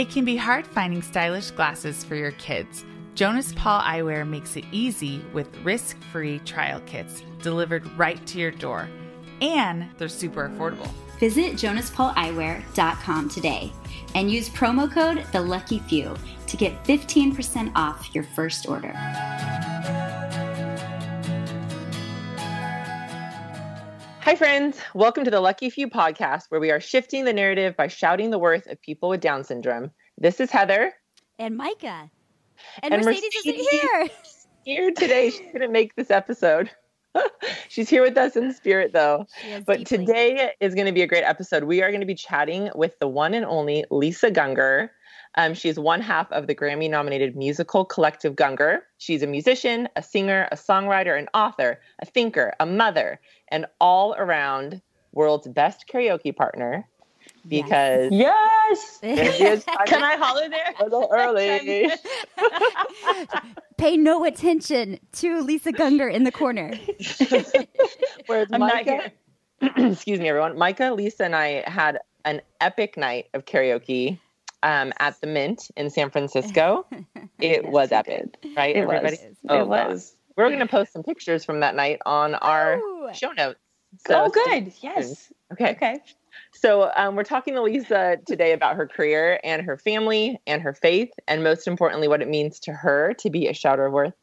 It can be hard finding stylish glasses for your kids. Jonas Paul Eyewear makes it easy with risk free trial kits delivered right to your door. And they're super affordable. Visit jonaspauleyewear.com today and use promo code The Lucky Few to get 15% off your first order. Hi, friends. Welcome to the Lucky Few podcast, where we are shifting the narrative by shouting the worth of people with Down syndrome. This is Heather. And Micah. And, And Mercedes, Mercedes. isn't here. Here today. She couldn't make this episode. She's here with us in spirit, though. But deeply- today is going to be a great episode. We are going to be chatting with the one and only Lisa Gungor. Um, she's one half of the Grammy nominated musical collective Gungor. She's a musician, a singer, a songwriter, an author, a thinker, a mother, and all around world's best karaoke partner because Yes. there she is. Can I holler there? a little early. Pay no attention to Lisa Gungor in the corner. Whereas I'm not Micah, excuse me, everyone. Micah, Lisa, and I had an epic night of karaoke um, at the Mint in San Francisco. It was epic, right? It everybody? was. Oh, it was. We're going to post some pictures from that night on our Ooh. show notes. oh, good. Yes. Okay. Okay. So um, we're talking to Lisa today about her career and her family and her faith, and most importantly, what it means to her to be a shouter of worth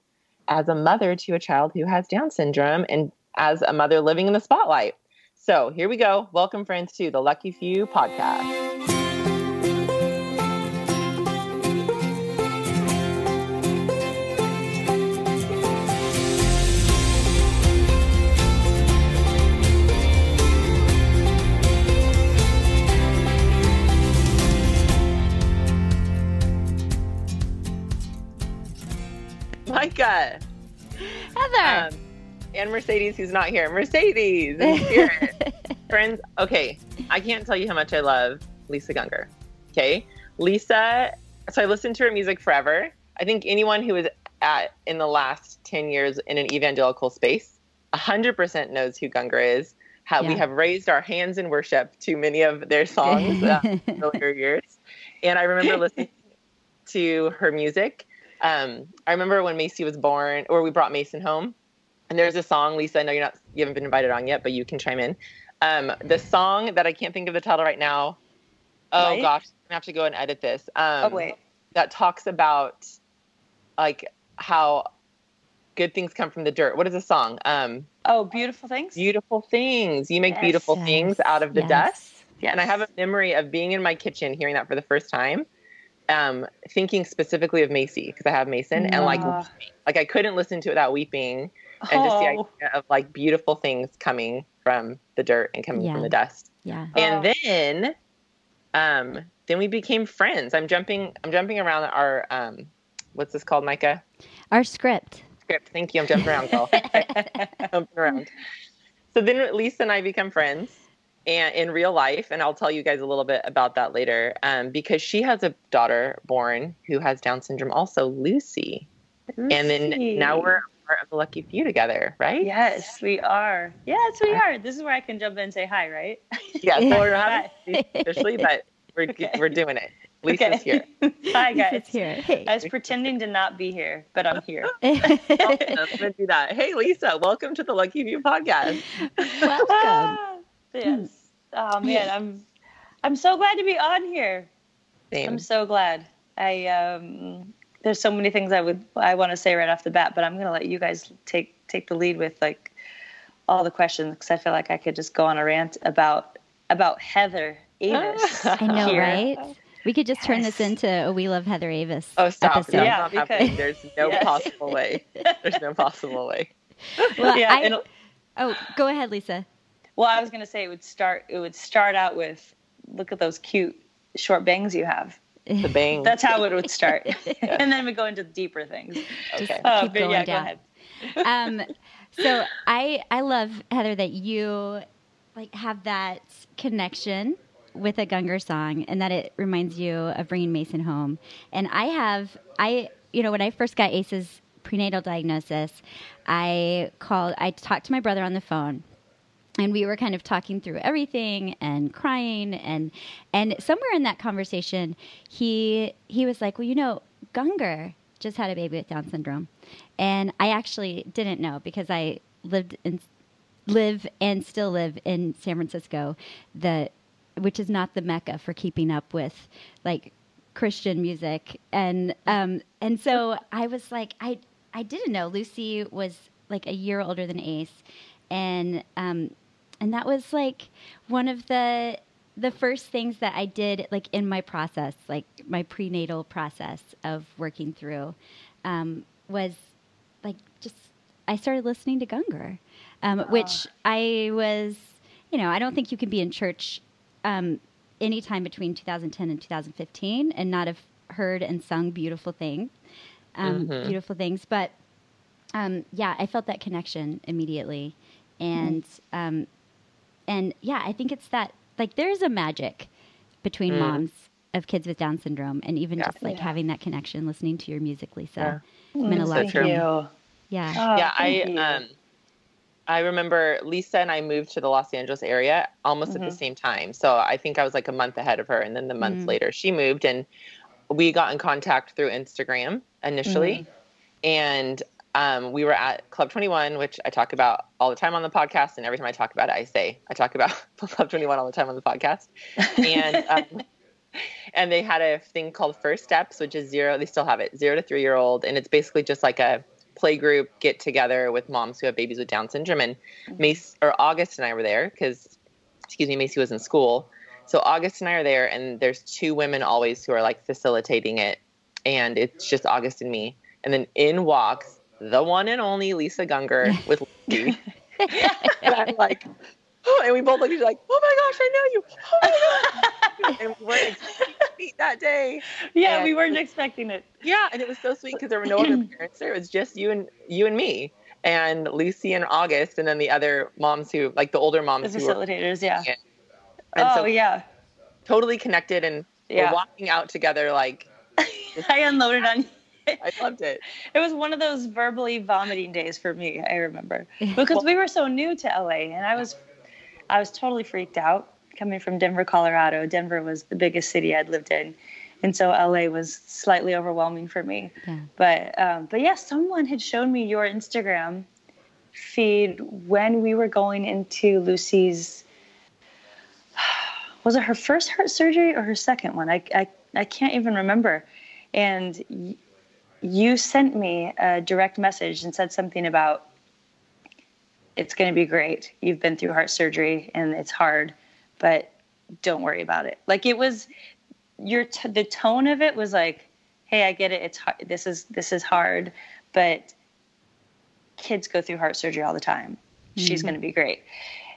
as a mother to a child who has Down syndrome and as a mother living in the spotlight. So here we go. Welcome, friends, to the Lucky Few podcast. Micah Heather. um, and Mercedes, who's not here. Mercedes in spirit. friends okay i can't tell you how much i love lisa gungor okay lisa so i listened to her music forever i think anyone who is at in the last 10 years in an evangelical space 100% knows who gungor is how we have raised our hands in worship to many of their songs uh, in earlier years and i remember listening to her music um, i remember when macy was born or we brought mason home and there's a song lisa i know you're not you haven't been invited on yet but you can chime in um, the song that I can't think of the title right now. Oh Right? gosh, I'm gonna have to go and edit this. Um, oh wait. that talks about like how good things come from the dirt. What is the song? Um, Oh, beautiful things. beautiful things. You make Yes. beautiful Yes. things out of the Yes. dust. Yes. And I have a memory of being in my kitchen, hearing that for the first time, um, thinking specifically of Macy because I have Mason, and like, like I couldn't listen to it without weeping, and just the Oh. idea of like beautiful things coming from the dirt and coming Yeah. from the dust. yeah. And Oh. then, um, then we became friends. I'm jumping. I'm jumping around our um, what's this called, Micah? Our script. Script. Thank you. I'm jumping around, girl. jumping around. So then Lisa and I become friends and in real life, and I'll tell you guys a little bit about that later. Um, because she has a daughter born who has Down syndrome, also Lucy. And then now we're part of the lucky few together, right? Yes, we are. Yes, we are. This is where I can jump in and say hi, right? Yeah. So Yeah. we're not officially, but we're Okay. we're doing it. Lisa's here. hi, guys. Lisa's here. Hey. I was pretending to not be here, but I'm here. Awesome. I'm gonna do that. Hey, Lisa, welcome to the Lucky Few podcast. Welcome. Ah, yes. Oh man, I'm I'm so glad to be on here. Same. I'm so glad. I um there's so many things I would I want to say right off the bat, but I'm going to let you guys take take the lead with like all the questions cuz I feel like I could just go on a rant about about Heather Avis. I know, here. right? We could just turn this into a We Love Heather Avis Oh, stop! episode. That's Yeah, not we happening. There's no Yes. possible way. There's no possible way. Well, yeah, I- oh, go ahead, Lisa. Well, I was going to say it would start it would start out with look at those cute short bangs you have. The bang. That's how it would start. and then we go into deeper things. okay. Oh, Keep but going yeah, down. go ahead. um, so I I love Heather that you like have that connection with a Gungor song and that it reminds you of bringing Mason home. And I have I you know when I first got Ace's prenatal diagnosis, I called I talked to my brother on the phone and we were kind of talking through everything and crying and and somewhere in that conversation he he was like well you know Gungor just had a baby with Down syndrome. And I actually didn't know because I lived in live and still live in San Francisco the which is not the mecca for keeping up with like Christian music. And um and so I was like I I didn't know. Lucy was like a year older than Ace. And um and that was like one of the the first things that I did like in my process, like my prenatal process of working through, um, was like just I started listening to Gungor, um, which I was, you know, I don't think you can be in church um, anytime between 2010 and 2015 and not have heard and sung beautiful things, um, Mhm. beautiful things. But um, yeah, I felt that connection immediately, and um, and yeah, I think it's that like there's a magic between Mm. moms of kids with Down syndrome, and even Yeah. just like Yeah. having that connection, listening to your music, Lisa. Yeah. meant a Mm, lot thank for me. you. Yeah. Oh, yeah, I you. um I remember Lisa and I moved to the Los Angeles area almost at Mhm. the same time. So I think I was like a month ahead of her and then the month Mm. later she moved and we got in contact through Instagram initially. And um, we were at Club 21, which I talk about all the time on the podcast. And every time I talk about it, I say, I talk about Club 21 all the time on the podcast. And, um, and they had a thing called First Steps, which is zero, they still have it, zero to three year old. And it's basically just like a play group get together with moms who have babies with Down syndrome. And Mace or August and I were there because, excuse me, Macy was in school. So August and I are there, and there's two women always who are like facilitating it, and it's just August and me. And then in walks the one and only Lisa Gungor with Lucy. and I'm like, oh, and we both look at each like, oh my gosh, I know you. Oh my gosh. and we weren't expecting that day. yeah, and- we weren't expecting it. Yeah, and it was so sweet because there were no other parents there. It was just you and you and me, and Lucy and August, and then the other moms who, like the older The moms who were, facilitators, yeah. and oh so yeah. totally connected, and Yeah. we're walking out together. Like I unloaded on you. I loved it. It was one of those verbally vomiting days for me. I remember because we were so new to LA, and I was, I was totally freaked out coming from Denver, Colorado. Denver was the biggest city I'd lived in, and so LA was slightly overwhelming for me. Yeah. But um, but yeah, someone had shown me your Instagram feed when we were going into Lucy's. Was it her first heart surgery or her second one? I I, I can't even remember. And you sent me a direct message and said something about it's going to be great. You've been through heart surgery and it's hard, but don't worry about it. Like it was your t- the tone of it was like, "Hey, I get it. It's hard. this is this is hard, but kids go through heart surgery all the time. She's mm-hmm. going to be great."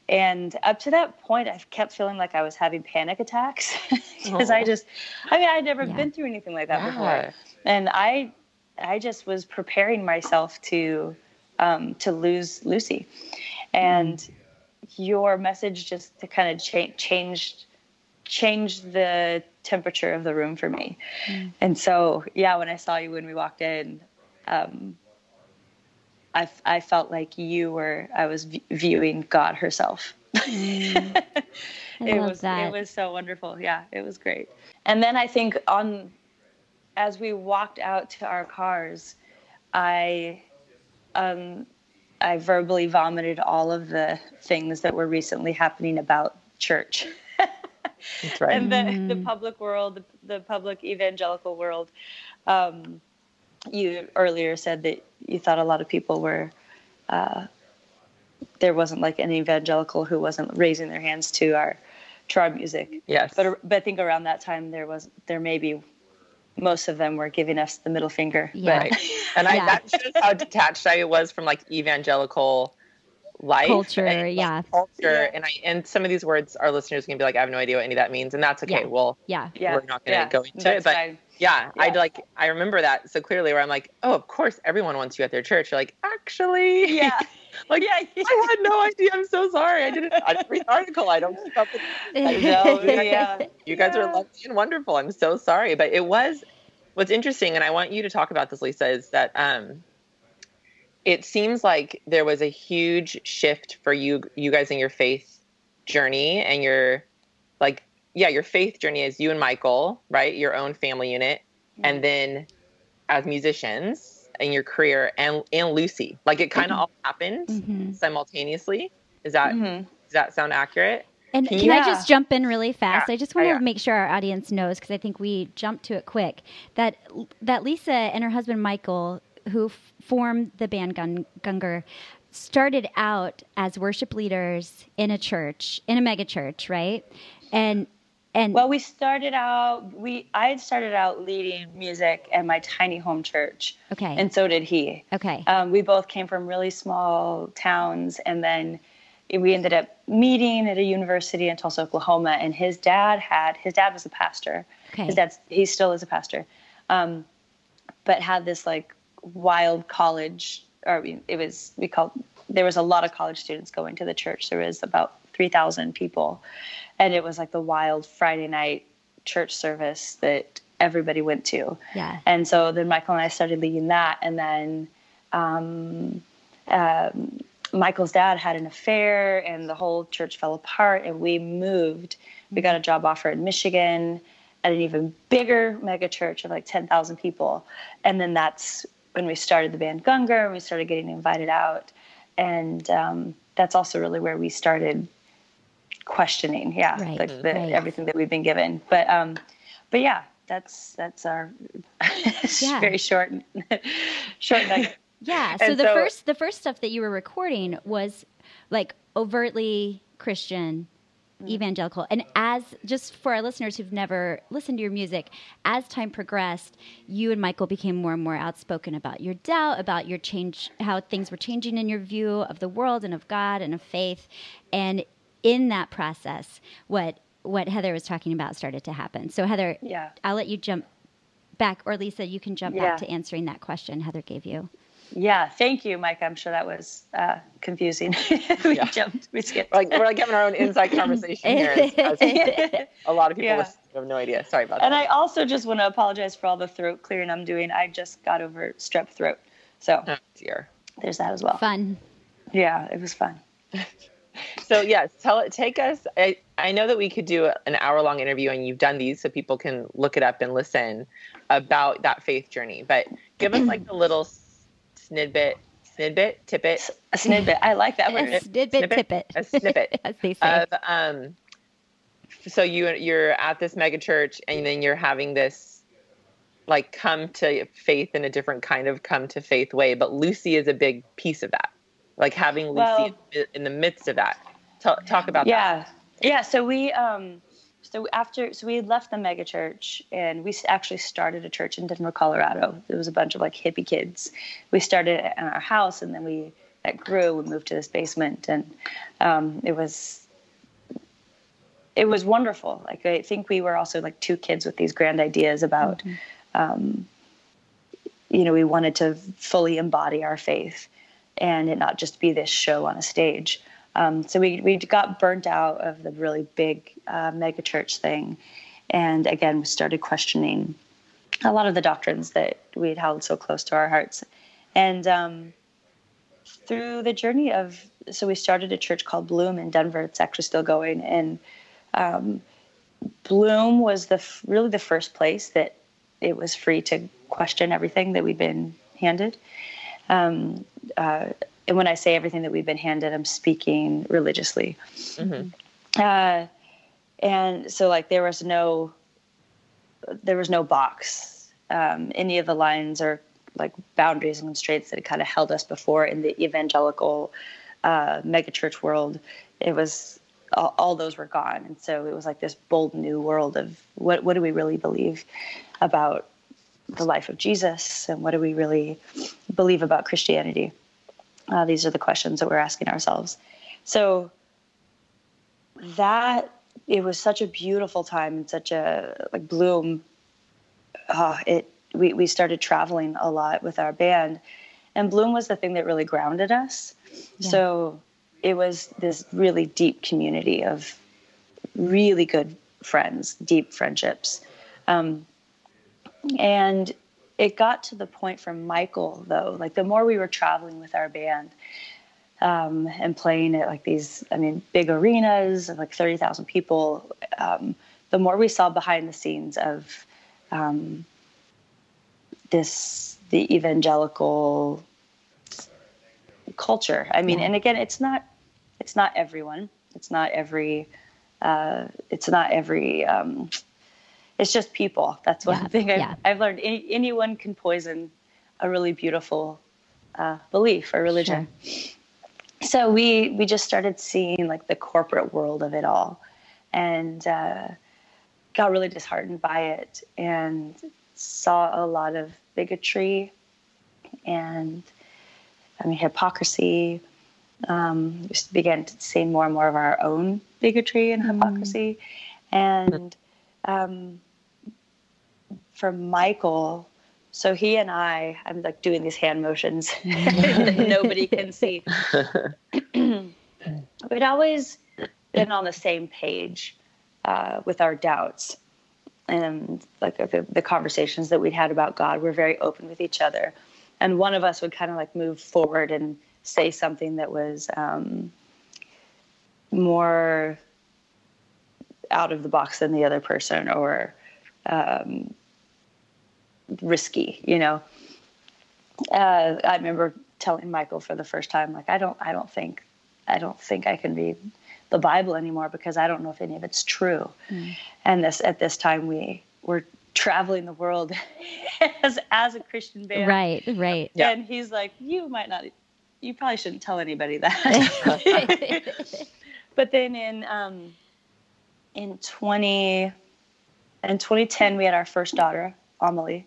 And up to that point, I've kept feeling like I was having panic attacks because I oh. just, I mean, I'd never Yeah. been through anything like that before and I I just was preparing myself to um, to lose Lucy, and your message just to kind of cha- changed changed the temperature of the room for me. And so yeah, when I saw you when we walked in, um, I I felt like you were I was v- viewing God herself. I it love was that. it was so wonderful. Yeah, it was great. And then I think on as we walked out to our cars, I um I verbally vomited all of the things that were recently happening about church That's right. and the, the public world, the, the public evangelical world. Um, you earlier said that you thought a lot of people were, uh, there wasn't like an evangelical who wasn't raising their hands to our, to our music. yes. But, but I think around that time there was, there maybe most of them were giving us the middle finger. Yeah. Right. And I Yeah. that shows how detached I was from like evangelical life Culture, and, like, yeah. culture Yeah. and I and some of these words our listeners can be like I have no idea what any of that means and that's okay Yeah. well yeah. Yeah. we're not going to yeah, go into that's it but fine. yeah, I Yeah. like I remember that so clearly where I'm like oh of course everyone wants you at their church you're like actually Yeah. like yeah. I had no idea. I'm so sorry. I didn't I didn't read the article. I don't keep up with I know, yeah. you guys are Yeah. lovely and wonderful. I'm so sorry, but it was what's interesting, and I want you to talk about this, Lisa, is that um, it seems like there was a huge shift for you you guys in your faith journey and your like yeah your faith journey is you and michael right? Your own family unit. And then as musicians in your career and and lucy like it kind of all happened Mhm. simultaneously is that Mhm. does that sound accurate And Can can, you- I just jump in really fast? Yeah. I just want to Yeah. make sure our audience knows because I think we jumped to it quick that that Lisa and her husband Michael, who f- formed the band Gun- Gungor, started out as worship leaders in a church, in a mega church, right? And and Well, we started out. We I had started out leading music at my tiny home church, okay, and so did he. okay, Um, we both came from really small towns, and then we ended up meeting at a university in Tulsa, Oklahoma. And his dad had his dad was a pastor. okay, His dad's he still is a pastor, um, but had this like wild college. Or it was we called there was a lot of college students going to the church. There was about three thousand people, and it was like the wild Friday night church service that everybody went to. yeah, And so then Michael and I started leading that. And then um, um, Michael's dad had an affair, and the whole church fell apart. And we moved. We got a job offer in Michigan at an even bigger mega church of like 10,000 people. And then that's when we started the band Gungor, and we started getting invited out. And um, that's also really where we started questioning, yeah, Right, like the, right. everything that we've been given. But um, but yeah, that's that's our Yeah. very short short nugget. yeah. So And the so- first the first stuff that you were recording was like overtly Christian. Mm. evangelical. And as just for our listeners who've never listened to your music, as time progressed, you and Michael became more and more outspoken about your doubt, about your change, how things were changing in your view of the world and of God and of faith. And in that process, what what Heather was talking about started to happen. So Heather, Yeah. I'll let you jump back, or Lisa, you can jump Yeah. back to answering that question Heather gave you. Yeah, thank you, Mike. I'm sure that was uh, confusing. we Yeah. jumped, we skipped. Like we're like having our own inside conversation here. as- as a lot of people Yeah. have no idea. Sorry about and that. And I also just want to apologize for all the throat clearing I'm doing. I just got over strep throat, so oh dear. there's that as well. Fun. Yeah, it was fun. So yes, tell it. Take us. I I know that we could do an hour long interview, and you've done these, so people can look it up and listen about that faith journey. But give us like the little snidbit, snidbit, tippet, A snippet. I like that A word. snippet, snippet? tippet. A snippet as they say. of um. So you you're at this mega church, and then you're having this like come to faith in a different kind of come to faith way. But Lucy is a big piece of that. Like having Lucy Well- in- in the midst of that. Talk, talk about that. yeah yeah so we um so after so we had left the mega church and we actually started a church in denver colorado. There was a bunch of like hippie kids. We started it in our house and then we that grew we moved to this basement and um, it was it was wonderful. Like i think we were also like two kids with these grand ideas about um, you know we wanted to fully embody our faith and it not just be this show on a stage um, so we, we got burnt out of the really big uh, mega church thing. And again, we started questioning a lot of the doctrines that we had held so close to our hearts. And um, through the journey of, so we started a church called Bloom in Denver. It's actually still going. And um, Bloom was the really the first place that it was free to question everything that we'd been handed. Um, uh, and when I say everything that we've been handed, I'm speaking religiously. Mhm. Uh, and so, like, there was no, there was no box. Um, any of the lines or like boundaries and constraints that had kind of held us before in the evangelical uh, megachurch world. It was all, all those were gone, and so it was like this bold new world of what what do we really believe about the life of Jesus, and what do we really believe about Christianity? Uh, these are the questions that we're asking ourselves. So that it was such a beautiful time and such a like bloom. Uh, it we we started traveling a lot with our band, and Bloom was the thing that really grounded us. So it was this really deep community of really good friends, deep friendships, um, and it got to the point for Michael though, like the more we were traveling with our band um, and playing at like these, I mean, big arenas of like thirty thousand people, um, the more we saw behind the scenes of um, this the evangelical culture. I mean, yeah. and again, it's not it's not everyone. It's not every. Uh, it's not every. It's just people. That's one yeah, thing I've, yeah. I've learned. Any, anyone can poison a really beautiful uh, belief or religion. Sure. So we we just started seeing like the corporate world of it all, and uh, got really disheartened by it, and saw a lot of bigotry, and I mean hypocrisy. Um, we began to see more and more of our own bigotry and mm. hypocrisy, mm. and um, for Michael, so he and I, I'm like doing these hand motions that nobody can see. We'd always been on the same page uh, with our doubts and like the, the, conversations that we'd had about God. We're very open with each other, and one of us would kind of like move forward and say something that was um, more out of the box than the other person, or um, risky, you know. Uh, I remember telling Michael for the first time, like, I don't, I don't think, I don't think I can read the Bible anymore because I don't know if any of it's true. Mm. And this, at this time, we were traveling the world as as a Christian band, right, right. And he's like, you might not, you probably shouldn't tell anybody that. but then in um, in twenty in 2010, we had our first daughter, Amelie,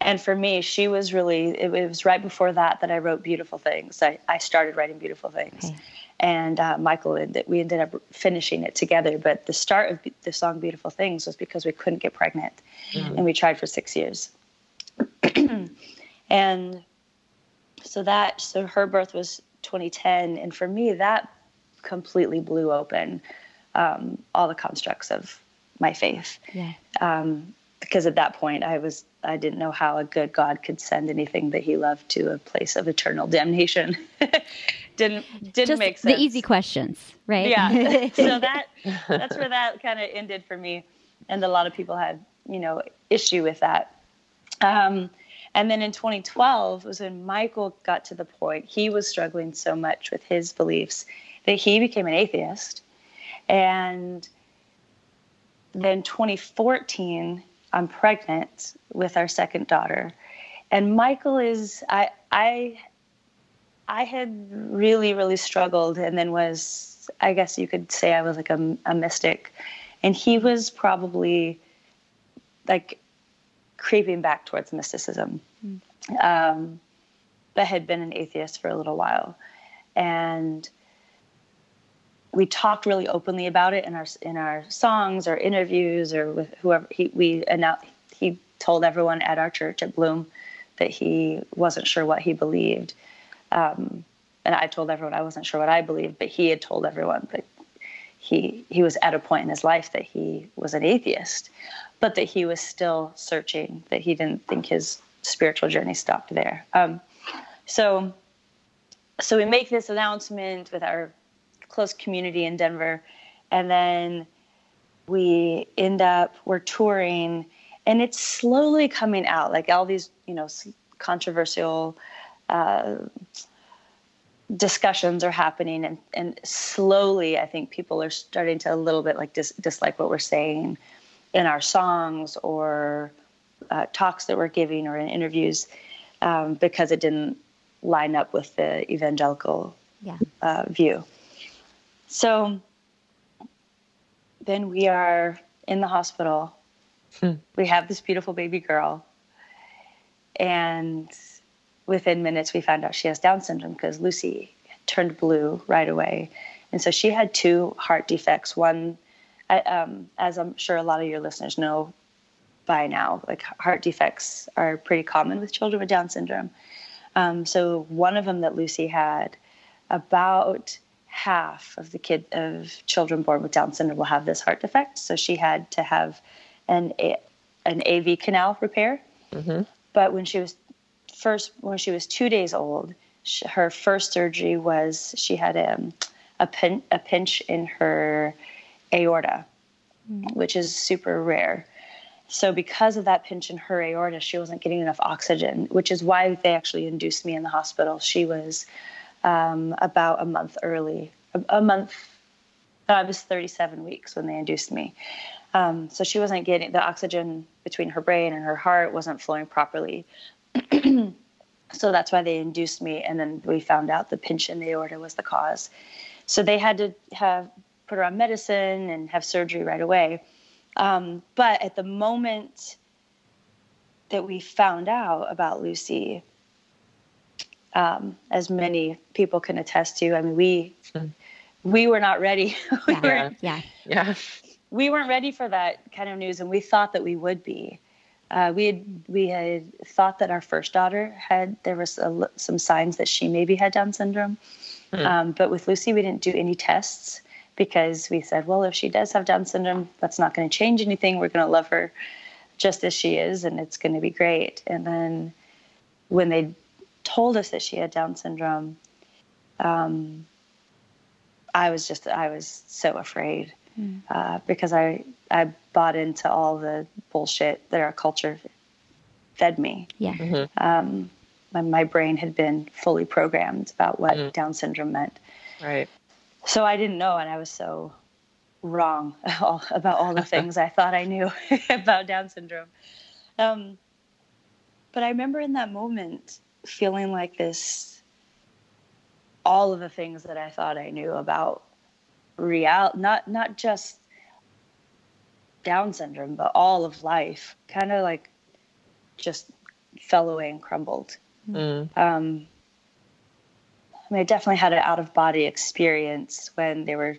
and for me she was really it, was right before that that i wrote beautiful things. I, I started writing beautiful things. And uh, michael and we ended up finishing it together. But the start of the song beautiful things was because we couldn't get pregnant. Mm-hmm. and we tried for six years. And so that so her birth was 2010 and for me that completely blew open um, all the constructs of my faith. Yeah. um, because at that point I was I didn't know how a good God could send anything that He loved to a place of eternal damnation. didn't didn't Just make sense. The easy questions, right? Yeah. so that that's where that kind of ended for me, and a lot of people had you know issue with that. Um, and then in 2012 was when Michael got to the point he was struggling so much with his beliefs that he became an atheist, and then 2014 I'm pregnant with our second daughter. And Michael is I I I had really really struggled and then was I guess you could say I was like a, a mystic and he was probably like creeping back towards mysticism. Mm. Um, but had been an atheist for a little while. And we talked really openly about it in our in our songs or interviews or with whoever he we announced he told everyone at our church at Bloom that he wasn't sure what he believed. Um, and I told everyone I wasn't sure what I believed, but he had told everyone that he he was at a point in his life that he was an atheist, but that he was still searching. That he didn't think his spiritual journey stopped there. Um, so, so we make this announcement with our close community in Denver. And then we end up, we're touring, and it's slowly coming out like all these, you know, controversial uh, discussions are happening. And, and slowly, I think people are starting to a little bit like dis- dislike what we're saying in our songs or uh, talks that we're giving or in interviews um, because it didn't line up with the evangelical yeah. uh, view. So then we are in the hospital. Hmm. We have this beautiful baby girl. And within minutes, we found out she has Down syndrome because Lucy turned blue right away. And so she had two heart defects. One, um, as I'm sure a lot of your listeners know by now, like heart defects are pretty common with children with Down syndrome. Um, so one of them that Lucy had, about half of the kid of children born with Down syndrome will have this heart defect. So she had to have an a, an AV canal repair, Mhm. But when she was first, when she was two days old, sh her first surgery was she had a, a, pin, a pinch in her aorta, which is super rare. So because of that pinch in her aorta, she wasn't getting enough oxygen, which is why they actually induced me in the hospital. She was um, about a month early, a, a month. I was 37 weeks when they induced me. Um, so she wasn't getting the oxygen between her brain and her heart wasn't flowing properly. so that's why they induced me, and then we found out the pinch in the aorta was the cause. So they had to have put her on medicine and have surgery right away. Um, but at the moment that we found out about Lucy, um, as many people can attest to, I mean, we Mm. we were not ready. we, Yeah. were, Yeah. Yeah. we weren't ready for that kind of news, and we thought that we would be. Uh, we had we had thought that our first daughter had there was a, some signs that she maybe had Down syndrome, Hmm. um, but with Lucy we didn't do any tests because we said, well, if she does have Down syndrome, that's not going to change anything. We're going to love her just as she is, and it's going to be great. And then when they told us that she had Down syndrome, um, I was just I was so afraid uh, because I I bought into all the bullshit that our culture fed me. Yeah. Um, my, my brain had been fully programmed about what Down syndrome meant. Right. So I didn't know, and I was so wrong all, about all the things I thought I knew about Down syndrome. Um, but I remember in that moment feeling like this all of the things that I thought I knew about real not not just Down syndrome, but all of life kind of like just fell away and crumbled. Mm. Um, I mean, I definitely had an out of body experience when they were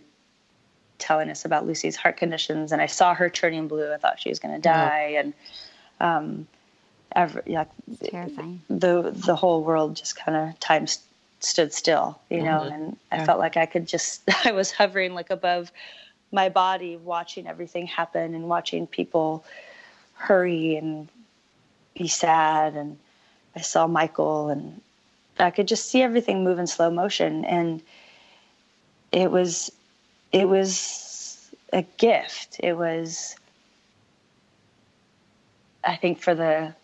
telling us about Lucy's heart conditions, and I saw her turning blue. I thought she was going to die, and um, every, yeah, Terrifying. the the whole world just kind of time st- stood still, you know, Mhm. and I Yeah. felt like I could just I was hovering like above my body, watching everything happen and watching people hurry and be sad, and I saw Michael, and I could just see everything move in slow motion, and it was it was a gift. It was. I think for the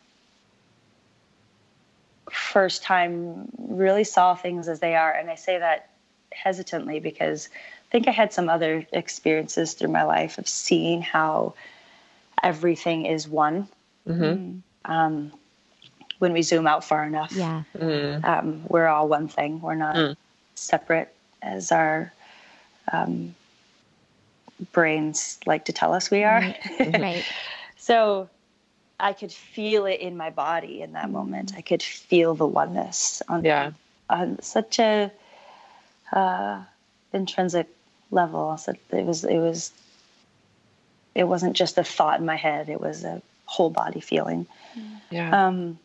first time really saw things as they are and i say that hesitantly because i think i had some other experiences through my life of seeing how everything is one Mhm. um, when we zoom out far enough Yeah. Mm. um, we're all one thing we're not Mm. separate as our um, brains like to tell us we are Right. so I could feel it in my body in that moment. I could feel the oneness on, Yeah. on such a uh, intrinsic level. So it was it was it wasn't just a thought in my head. It was a whole body feeling. Yeah. Um,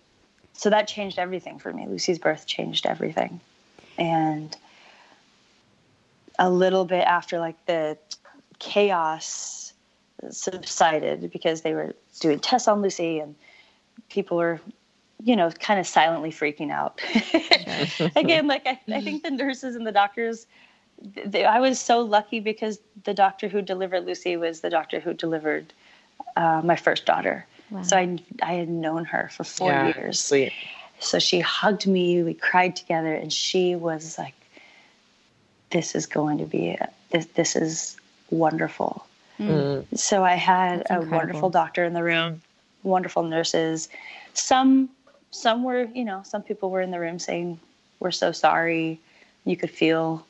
so that changed everything for me. Lucy's birth changed everything, and a little bit after like the chaos subsided because they were doing tests on Lucy and people were, you know, kind of silently freaking out. Again, like I, I think the nurses and the doctors, they, I was so lucky because the doctor who delivered Lucy was the doctor who delivered uh, my first daughter. Wow. So I, I had known her for four yeah. years. Sweet. So she hugged me, we cried together, and she was like, "This is going to be this. This is wonderful." Mm. So I had That's a incredible. wonderful doctor in the room, wonderful nurses. Some some were, you know, some people were in the room saying, "We're so sorry." You could feel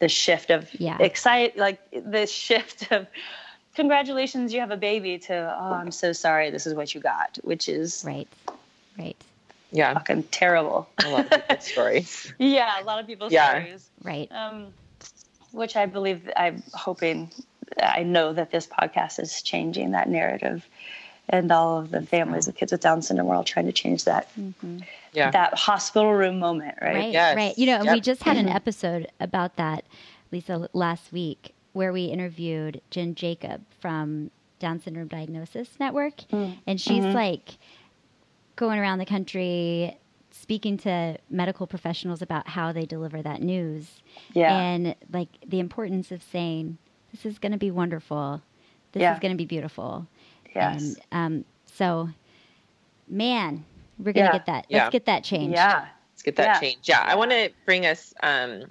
the shift of Yeah. excite, like the shift of congratulations, you have a baby to oh, I'm so sorry, this is what you got, which is Right. Right. Yeah. fucking terrible. I love people's stories. yeah, a lot of people's Yeah. stories. Right. um, which I believe I'm hoping I know that this podcast is changing that narrative, and all of the families of kids with Down syndrome are all trying to change that Yeah. that hospital room moment, right? Right, Yes. right. You know, and we just had an episode about that, Lisa, last week, where we interviewed Jen Jacob from Down Syndrome Diagnosis Network, Mm. and she's Mm-hmm. like, going around the country speaking to medical professionals about how they deliver that news. Yeah. And like the importance of saying, this is going to be wonderful. This Yeah. is going to be beautiful. Yes. And um, so, man, we're going to Yeah. get that. Yeah. Let's get that changed. yeah. Let's get that Yeah. change. Yeah, I want to bring us um,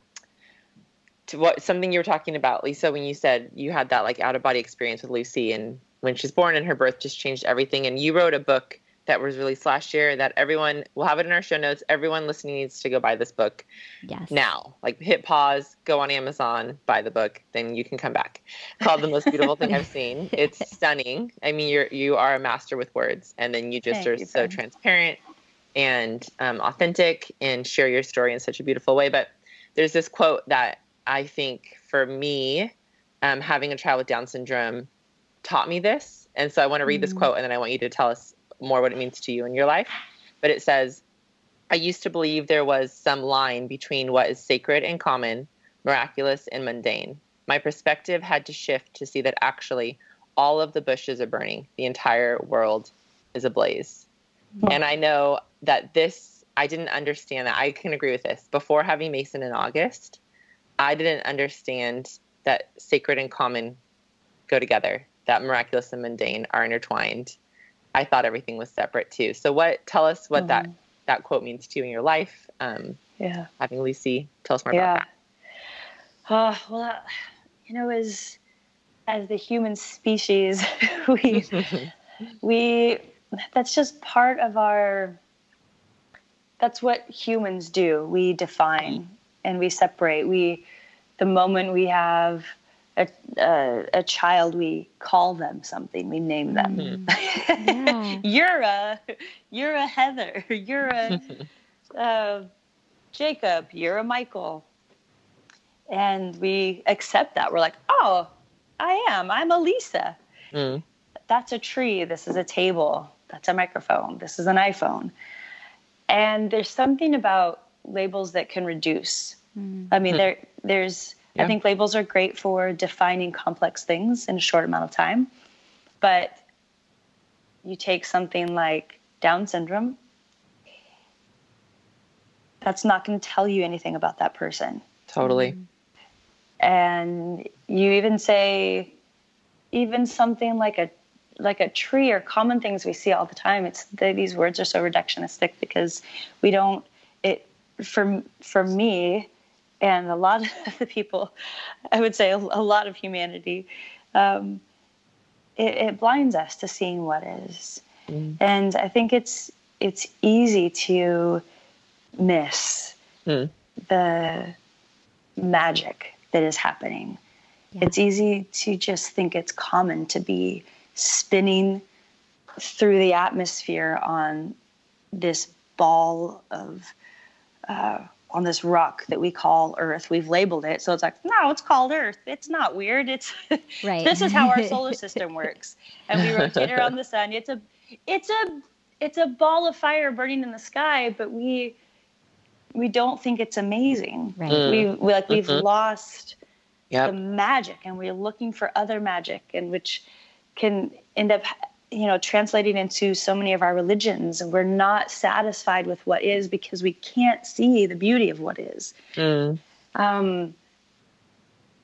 to what something you were talking about, Lisa, when you said you had that like out of body experience with Lucy, and when she's born and her birth just changed everything. And you wrote a book that was released last year that everyone we'll have it in our show notes. Everyone listening needs to go buy this book Yes. now. Like hit pause, go on Amazon, buy the book, then you can come back. Called the most beautiful thing I've seen. It's stunning. I mean, you're you are a master with words, and then you just Thank are you, so Ben. transparent and um, authentic and share your story in such a beautiful way. But there's this quote that I think for me, um, having a child with Down syndrome taught me this, and so I want to read this Mm-hmm. quote, and then I want you to tell us more what it means to you in your life. But it says. I used to believe there was some line between what is sacred and common, miraculous and mundane. My perspective had to shift to see that actually all of the bushes are burning, the entire world is ablaze. Hmm. And I know that this, I didn't understand that. I can agree with this. Before having Mason in August, I didn't understand that sacred and common go together, that miraculous and mundane are intertwined. I thought everything was separate too. So, what? Tell us what that that quote means to you in your life. Um, Yeah. having Lucy, tell us more yeah. about Oh, well, uh, you know, as as the human species, we we that's just part of our that's what humans do we define and we separate we the moment we have a, a, a child we call them something. We name them. Yeah. you're a you're a heather. You're a uh, jacob. You're a michael. And we accept that. We're like oh i am. I'm a lisa Mm. that's a tree. This is a table. That's a microphone. This is an iphone. And there's something about labels that can reduce. I mean there there's i think labels are great for defining complex things in a short amount of time but you take something like down syndrome that's not going to tell you anything about that person. Totally. Mm-hmm. and you even say even something like a like a tree or common things we see all the time. It's they, these words are so reductionistic because we don't it for for me and a lot of the people i would say a, a lot of humanity um, it, it blinds us to seeing what is Mm. and i think it's it's easy to miss Mm. the magic that is happening. Yeah. It's easy to just think it's common to be spinning through the atmosphere on this ball of, uh, on this rock that we call Earth. We've labeled it. So it's like, no, it's called Earth. It's not weird. It's Right. this is how our solar system works. And we rotate around the sun. It's a, it's a, it's a ball of fire burning in the sky, but we, we don't think it's amazing Right. Mm. we, we like we've Mhm. lost Yep. the magic and we're looking for other magic and which can end up you know translating into so many of our religions and we're not satisfied with what is because we can't see the beauty of what is Mm. um,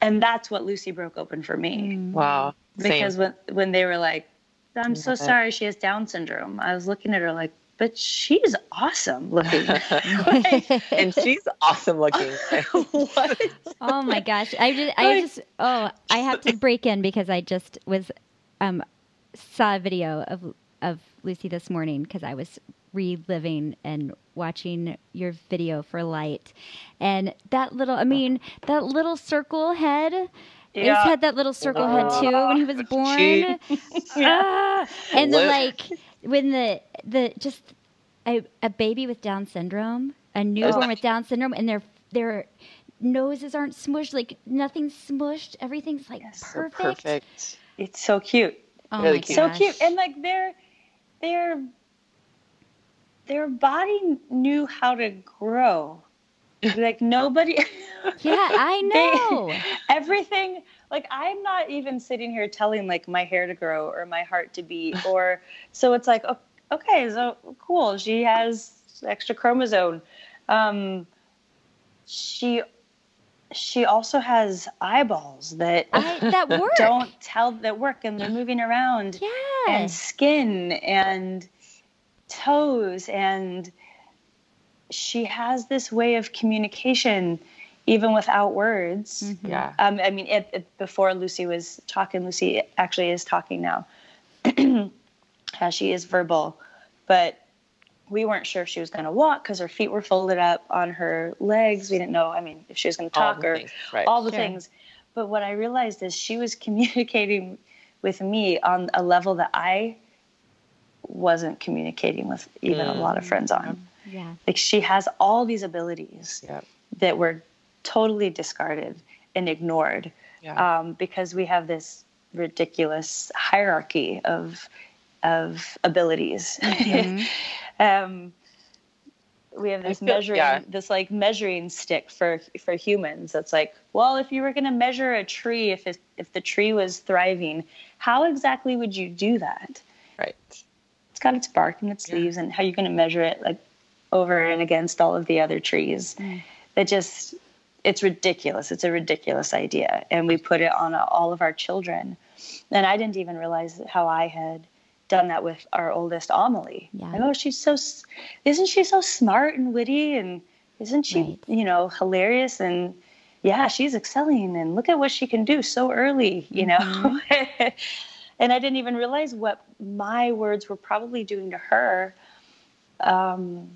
and that's what lucy broke open for me Wow. Same. because when when they were like i'm so sorry she has down syndrome i was looking at her like but she's awesome looking Like, and she's awesome looking. what oh my gosh i just i just oh i have to break in because i just was um saw a video of of lucy this morning because i was reliving and watching your video for light and that little i mean that little circle head Yeah. had that little circle head too when he was born. She- Ah! and then like when the the just a, a baby with Down syndrome, a newborn with Down syndrome, and their their noses aren't smushed, like nothing's smushed. Everything's like Yes, so perfect. Perfect. it's so cute Oh Really cute. so cute and like their their their body knew how to grow like nobody yeah, I They- know. everything like i'm not even sitting here telling like my hair to grow or my heart to beat or so it's like okay, so cool. She has extra chromosome. Um, she she also has eyeballs that I, that work. don't tell that work and they're moving around Yeah. and skin and toes and she has this way of communication even without words Mhm. Yeah. um, i mean it, it, before lucy was talking lucy actually is talking now uh, she is verbal but we weren't sure if she was going to walk because her feet were folded up on her legs we didn't know i mean if she was going to talk or right. all the Sure. things. But what I realized is she was communicating with me on a level that I wasn't communicating with even a Mm. lot of friends on. Yeah. Like she has all these abilities Yep. that were totally discarded and ignored Yeah. um, because we have this ridiculous hierarchy of of abilities. Mhm. um, we have this feel- measuring yeah. this like measuring stick for for humans that's like well if you were going to measure a tree if it, if the tree was thriving how exactly would you do that right. it's got its bark and its Yeah. leaves and how you're going to measure it like over and against all of the other trees Mm. that just it's ridiculous it's a ridiculous idea and we put it on all of our children and i didn't even realize how i had done that with our oldest amelie Yeah. like oh she's so isn't she so smart and witty and isn't she Right. you know hilarious and yeah she's excelling and look at what she can do so early you know Mm-hmm. and i didn't even realize what my words were probably doing to her um,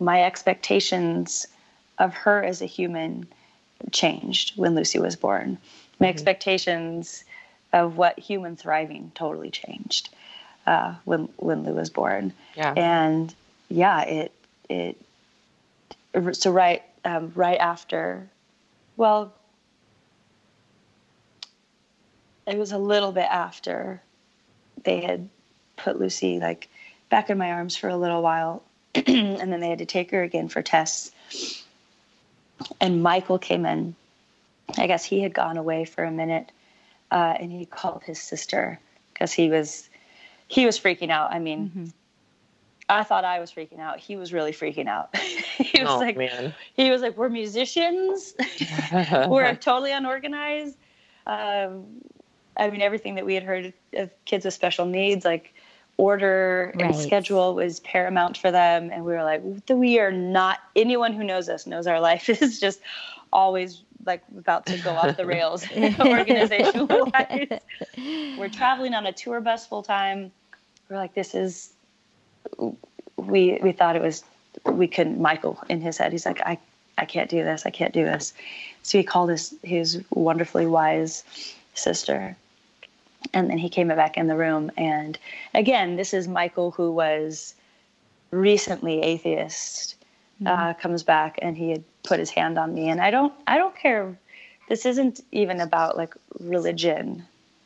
my expectations of her as a human changed when lucy was born my expectations of what human thriving totally changed uh, when when lou was born. Yeah. and yeah it it so right um, right after well it was a little bit after they had put lucy like back in my arms for a little while and then they had to take her again for tests. And michael came in. I guess he had gone away for a minute uh, and he called his sister because he was he was freaking out i mean Mhm. I thought I was freaking out. He was really freaking out. he was oh like, man. he was like, we're musicians. we're totally unorganized. Um, I mean, everything that we had heard of kids with special needs, like order and schedule was paramount for them. And we were like, we are not, anyone who knows us knows our life is just always like about to go off the rails organization wise. We're traveling on a tour bus full time. We're like, this is, we, we thought it was, we couldn't, Michael in his head, he's like, I, I can't do this. I can't do this. So he called his, his wonderfully wise sister. And then he came back in the room. And again, this is Michael, who was recently atheist, uh, comes back and he had put his hand on me. And I don't, I don't care. This isn't even about like religion.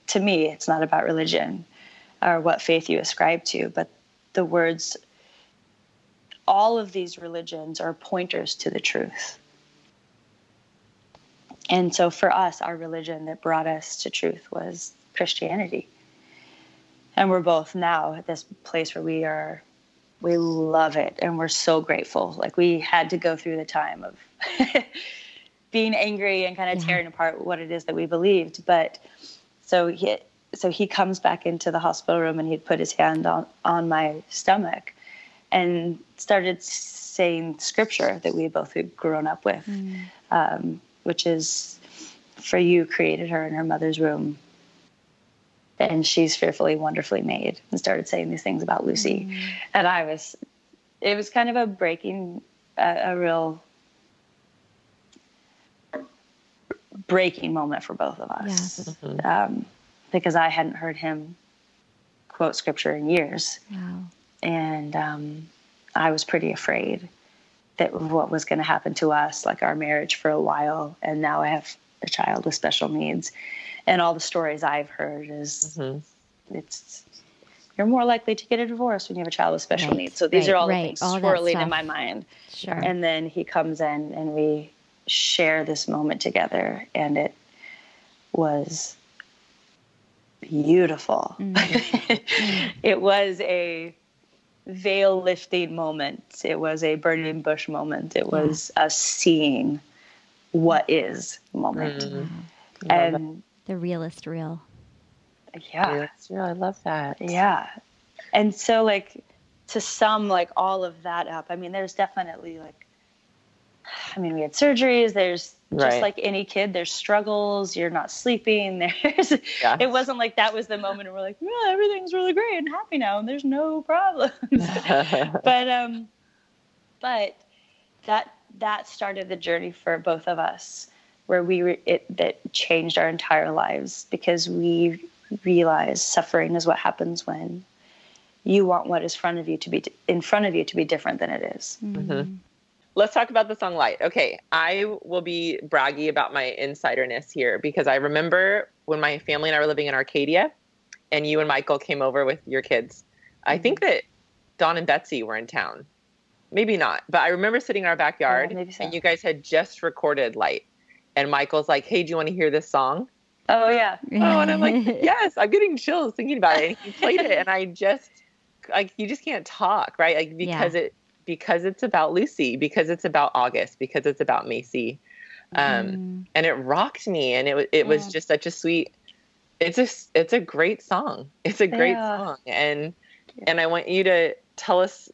To me, it's not about religion or what faith you ascribe to, but the words, all of these religions are pointers to the truth. And so for us, our religion that brought us to truth was Christianity. And we're both now at this place where we are, we love it and we're so grateful. Like we had to go through the time of being angry and kind of Yeah. tearing apart what it is that we believed. But so he, so he comes back into the hospital room and he'd put his hand on, on my stomach and started saying scripture that we both had grown up with, um, which is, "For you created her in her mother's womb, and she's fearfully, wonderfully made." And started saying these things about Lucy, and I was, it was kind of a breaking, a, a real breaking moment for both of us, um, because I hadn't heard him quote scripture in years. Wow. and um, I was pretty afraid that what was going to happen to us, like our marriage for a while, and now I have a child with special needs, and all the stories I've heard is Mhm. it's you're more likely to get a divorce when you have a child with special Right, needs. So these right, are all right, the things all swirling in my mind. Sure. And then he comes in and we share this moment together, and it was beautiful. Mm-hmm. it was a veil lifting moment. It was a burning bush moment. It was yeah. a seeing what is moment. Mm. And the realist real. Yeah. Realist real. I love that. Yeah. And so like to sum like all of that up, I mean there's definitely like I mean we had surgeries, there's just right. like any kid, there's struggles, you're not sleeping, there's yes. it wasn't like that was the moment where we're like, yeah, everything's really great and happy now and there's no problems. but um but that that started the journey for both of us where we re- it that changed our entire lives because we realized suffering is what happens when you want what is front of you to be in front of you to be different than it is. Mm-hmm. mm-hmm. Let's talk about the song Light. Okay, I will be braggy about my insiderness here because I remember when my family and I were living in Arcadia and you and Michael came over with your kids. Mm-hmm. I think that Don and Betsy were in town. Maybe not, but I remember sitting in our backyard yeah, so. and you guys had just recorded Light. And Michael's like, "Hey, do you want to hear this song?" Oh yeah. oh, and I'm like, "Yes." I'm getting chills thinking about it. And he played it, and I just like you just can't talk, right? Like because yeah. it because it's about Lucy, because it's about August, because it's about Macy. Um, mm. and it rocked me and it it was just such a sweet it's a it's a great song. It's a great yeah. song. And and I want you to tell us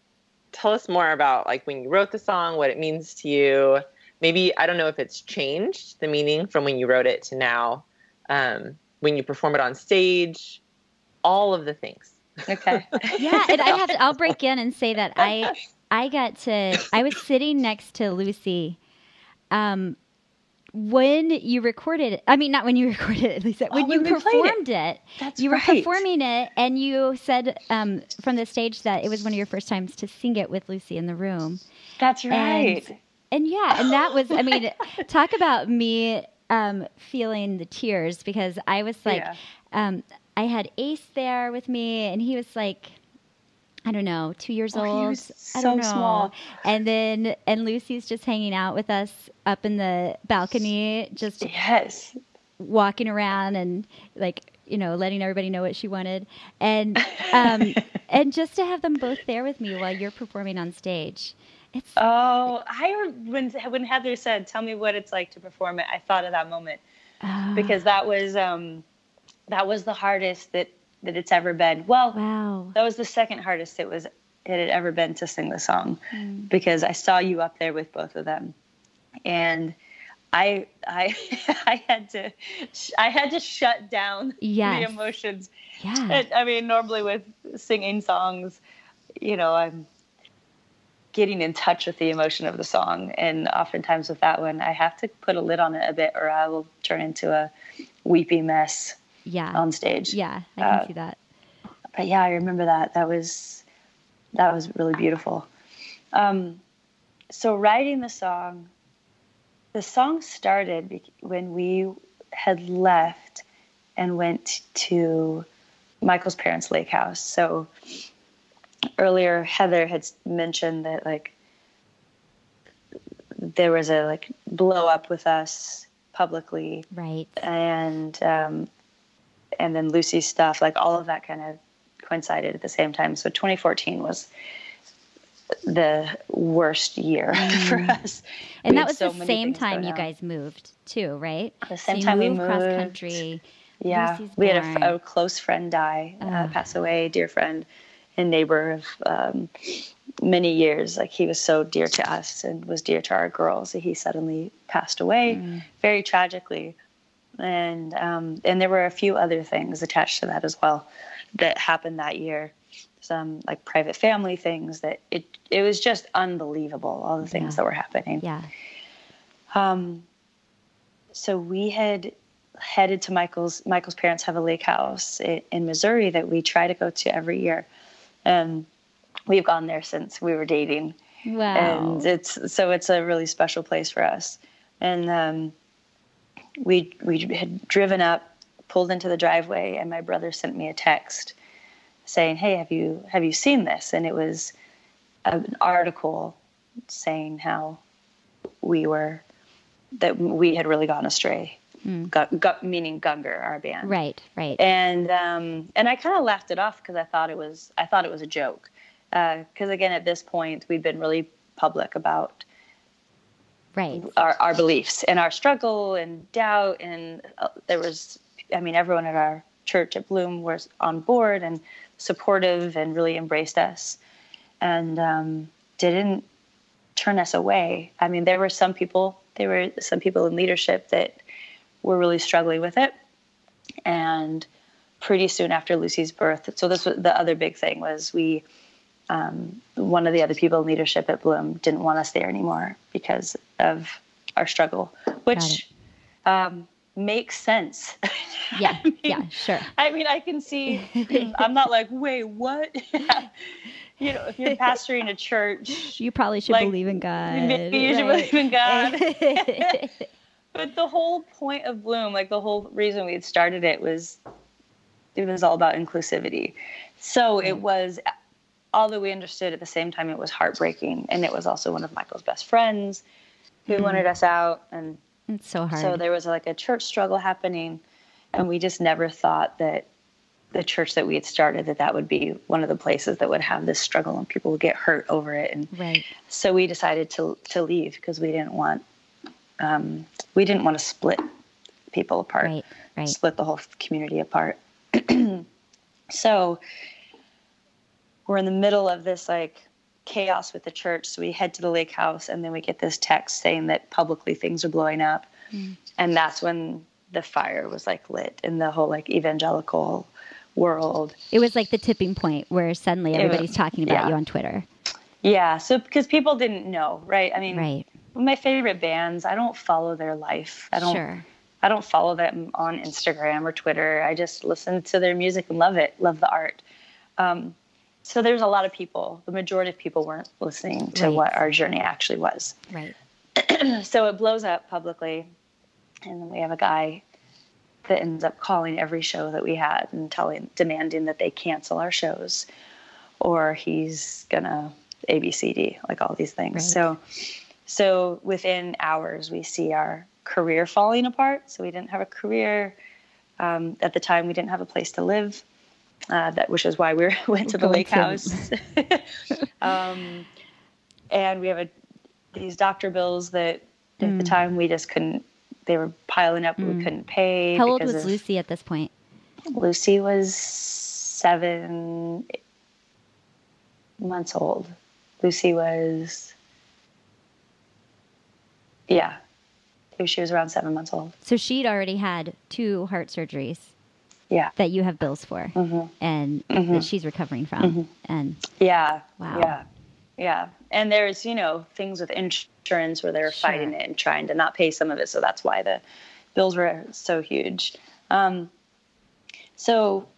tell us more about like when you wrote the song, what it means to you, maybe I don't know if it's changed the meaning from when you wrote it to now, um, when you perform it on stage, all of the things. Okay. yeah, and I have to, I'll break in and say that I I got to I was sitting next to Lucy. Um, when you recorded it, I mean, not when you recorded it, Lisa, when, oh, you performed it. it. That's you right. were performing it, and you said um, from the stage that it was one of your first times to sing it with Lucy in the room. That's right. And and yeah, and that was, I mean, talk about me um, feeling the tears because I was like, yeah. um, I had Ace there with me, and he was like, I don't know, two years oh, old. so I don't know. small. And then, and Lucy's just hanging out with us up in the balcony, just yes, walking around and like you know letting everybody know what she wanted, and um, and just to have them both there with me while you're performing on stage. It's oh, I when when Heather said, "Tell me what it's like to perform it," I thought of that moment uh, because that was um, that was the hardest that that it's ever been. Well, wow, that was the second hardest it was it had ever been to sing the song mm. because I saw you up there with both of them, and I I I had to I had to shut down yes. the emotions. Yeah. I mean, normally with singing songs, you know, I'm getting in touch with the emotion of the song. And oftentimes with that one, I have to put a lid on it a bit, or I will turn into a weepy mess. Yeah. On stage. Yeah, I can uh, see that. But yeah, I remember that. That was that was really beautiful. Um, so writing the song, the song started when we had left and went to Michael's parents' lake house. So earlier Heather had mentioned that like there was a like blow up with us publicly, right? And um, and then Lucy's stuff, like all of that kind of coincided at the same time. So 2014 was the worst year mm. for us. And we that was so the same time you guys moved too, right? The same so time we moved cross country. Yeah, Lucy's we born. had a, a, close friend die, uh, pass away, dear friend, and neighbor of um, many years. Like he was so dear to us and was dear to our girls. He suddenly passed away mm. very tragically, and um, and there were a few other things attached to that as well that happened that year. Some like private family things that it it was just unbelievable. All the things yeah. that were happening. Yeah. Um. So we had headed to Michael's. Michael's parents have a lake house in, in Missouri that we try to go to every year and we've gone there since we were dating. Wow. And it's so it's a really special place for us. And um, we we had driven up, pulled into the driveway, and my brother sent me a text saying, "Hey, have you have you seen this?" And it was an article saying how we were that we had really gone astray mm. gu- gu- meaning Gungor, our band. Right, right. And um, and I kind of laughed it off because I thought it was I thought it was a joke. Because uh, again, at this point, we'd been really public about right our, our beliefs and our struggle and doubt, and uh, there was, I mean, everyone at our church at Bloom was on board and supportive and really embraced us, and um, didn't turn us away. I mean, there were some people, there were some people in leadership that were really struggling with it. And pretty soon after Lucy's birth, so this was the other big thing was we, um, one of the other people in leadership at Bloom didn't want us there anymore because of our struggle, which um, makes sense. Yeah, I mean, yeah, sure. I mean, I can see. I'm not like, wait, what? you know, if you're pastoring a church, you probably should like, believe in God. Maybe you should believe in God. But the whole point of Bloom, like the whole reason we had started it was, it was all about inclusivity. So it was, although we understood at the same time, it was heartbreaking, and it was also one of Michael's best friends who mm. wanted us out, and it's so hard. So there was like a church struggle happening, and we just never thought that the church that we had started that that would be one of the places that would have this struggle and people would get hurt over it and right. so we decided to to leave because we didn't want um, we didn't want to split people apart right, right. split the whole community apart so we're in the middle of this like chaos with the church so we head to the lake house and then we get this text saying that publicly things are blowing up mm. and that's when the fire was like lit in the whole like evangelical world. It was like the tipping point where suddenly everybody's was, talking about yeah. you on Twitter. Yeah, so because people didn't know, right? I mean, right. My favorite bands, I don't follow their life. I don't. Sure. I don't follow them on Instagram or Twitter. I just listen to their music and love it, love the art. Um, so there's a lot of people. The majority of people weren't listening to right. what our journey actually was. Right. so it blows up publicly, and then we have a guy that ends up calling every show that we had and telling demanding that they cancel our shows or he's gonna abcd like all these things right. so so within hours we see our career falling apart so we didn't have a career um, at the time we didn't have a place to live uh, that which is why we went to the lake house um, and we have a, these doctor bills that at mm. the time we just couldn't they were piling up. Mm. We couldn't pay. How old was of, Lucy at this point? Lucy was seven months old. Lucy was, yeah, she was around seven months old. So she'd already had two heart surgeries. Yeah. That you have bills for, mm-hmm. and mm-hmm. that she's recovering from, mm-hmm. and yeah, wow, yeah, yeah. And there's you know things with insurance insurance where they're sure. fighting it and trying to not pay some of it. So that's why the bills were so huge. Um, so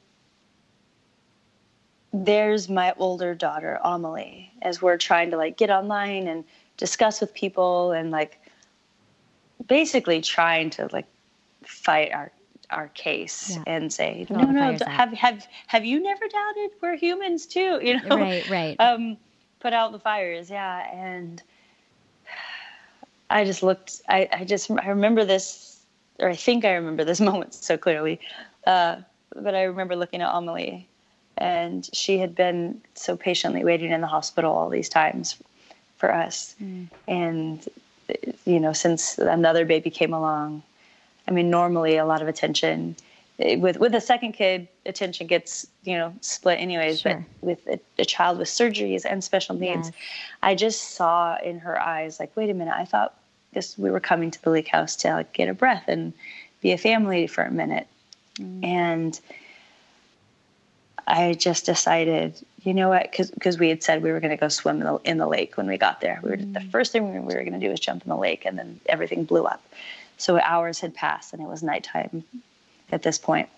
there's my older daughter, Amelie, as we're trying to like get online and discuss with people and like basically trying to like fight our our case yeah. and say no no have have have you never doubted we're humans too you know right right um put out the fires yeah and I just looked. I, I just I remember this, or I think I remember this moment so clearly. Uh, but I remember looking at Amelie, and she had been so patiently waiting in the hospital all these times for us. Mm. And you know, since another baby came along, I mean, normally a lot of attention eh, with with a second kid, attention gets you know split anyways. Sure. But with a, a, child with surgeries and special needs, yes. I just saw in her eyes like, wait a minute, I thought this we were coming to the lake house to like, get a breath and be a family for a minute, mm. and I just decided, you know what, because we had said we were going to go swim in the, in the lake when we got there. We were mm. the first thing we were going to do was jump in the lake, and then everything blew up. So hours had passed, and it was nighttime at this point.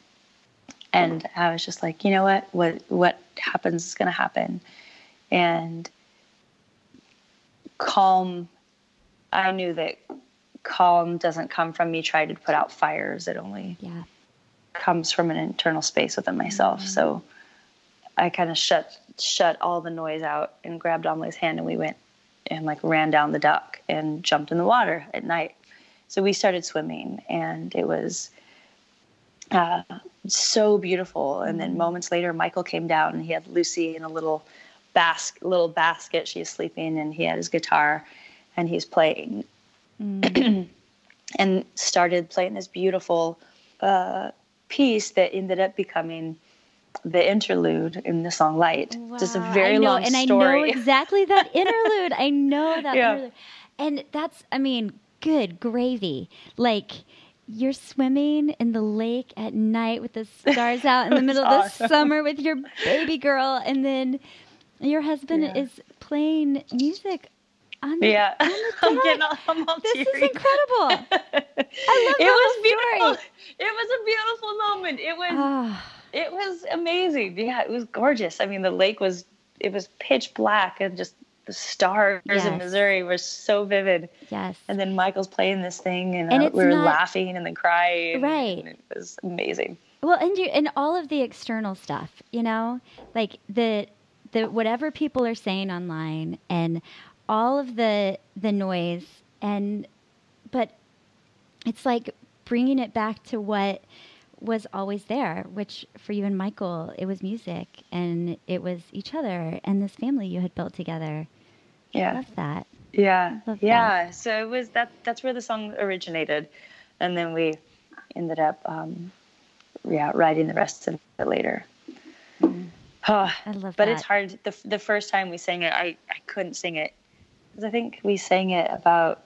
and I was just like, you know what, what what happens is going to happen, and calm. I knew that calm doesn't come from me trying to put out fires. It only yeah. comes from an internal space within myself. Mm-hmm. So I kind of shut shut all the noise out and grabbed Amelie's hand, and we went and like ran down the dock and jumped in the water at night. so we started swimming, and it was uh, so beautiful. And then moments later, Michael came down and he had Lucy in a little basket, little basket. She's sleeping, and he had his guitar, and he's playing, mm. and started playing this beautiful uh, piece that ended up becoming the interlude in the song Light. Wow. Just a very know, long and story. And I know exactly that interlude. I know that yeah. interlude. And that's, I mean, good gravy. Like, you're swimming in the lake at night with the stars out in the middle of the summer with your baby girl, and then your husband yeah. is playing music on the, yeah. On the I'm getting all, I'm all This teary. is incredible. I love it was beautiful. Story. It was a beautiful moment. It was ah. It was amazing. Yeah, it was gorgeous. I mean, the lake was it was pitch black and just the stars yes. in Missouri were so vivid. Yes. And then Michael's playing this thing, and, and uh, we were not, laughing and then crying. Right. it was amazing. Well, and you and all of the external stuff, you know, like the the whatever people are saying online and all of the the noise and but it's like bringing it back to what was always there, which for you and Michael, it was music and it was each other and this family you had built together. Yeah. I love that. Yeah. Love yeah. That. So it was that that's where the song originated. And then we ended up um, yeah, writing the rest of it later. Mm. Oh, I love but that. it's hard. The, the first time we sang it, I, I couldn't sing it. Because I think we sang it about,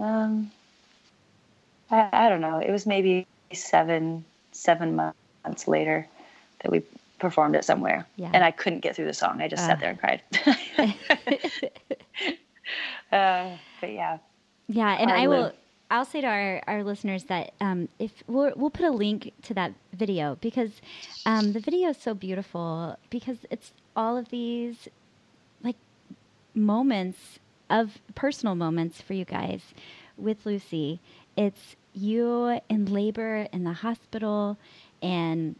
um, I, I don't know. It was maybe seven, seven months later that we performed it somewhere. Yeah. And I couldn't get through the song. I just uh. sat there and cried. uh, but yeah. Yeah, and I will. I'll say to our, our listeners that um, if we'll, we'll put a link to that video because um, the video is so beautiful because it's all of these like moments of personal moments for you guys with Lucy. It's you in labor in the hospital and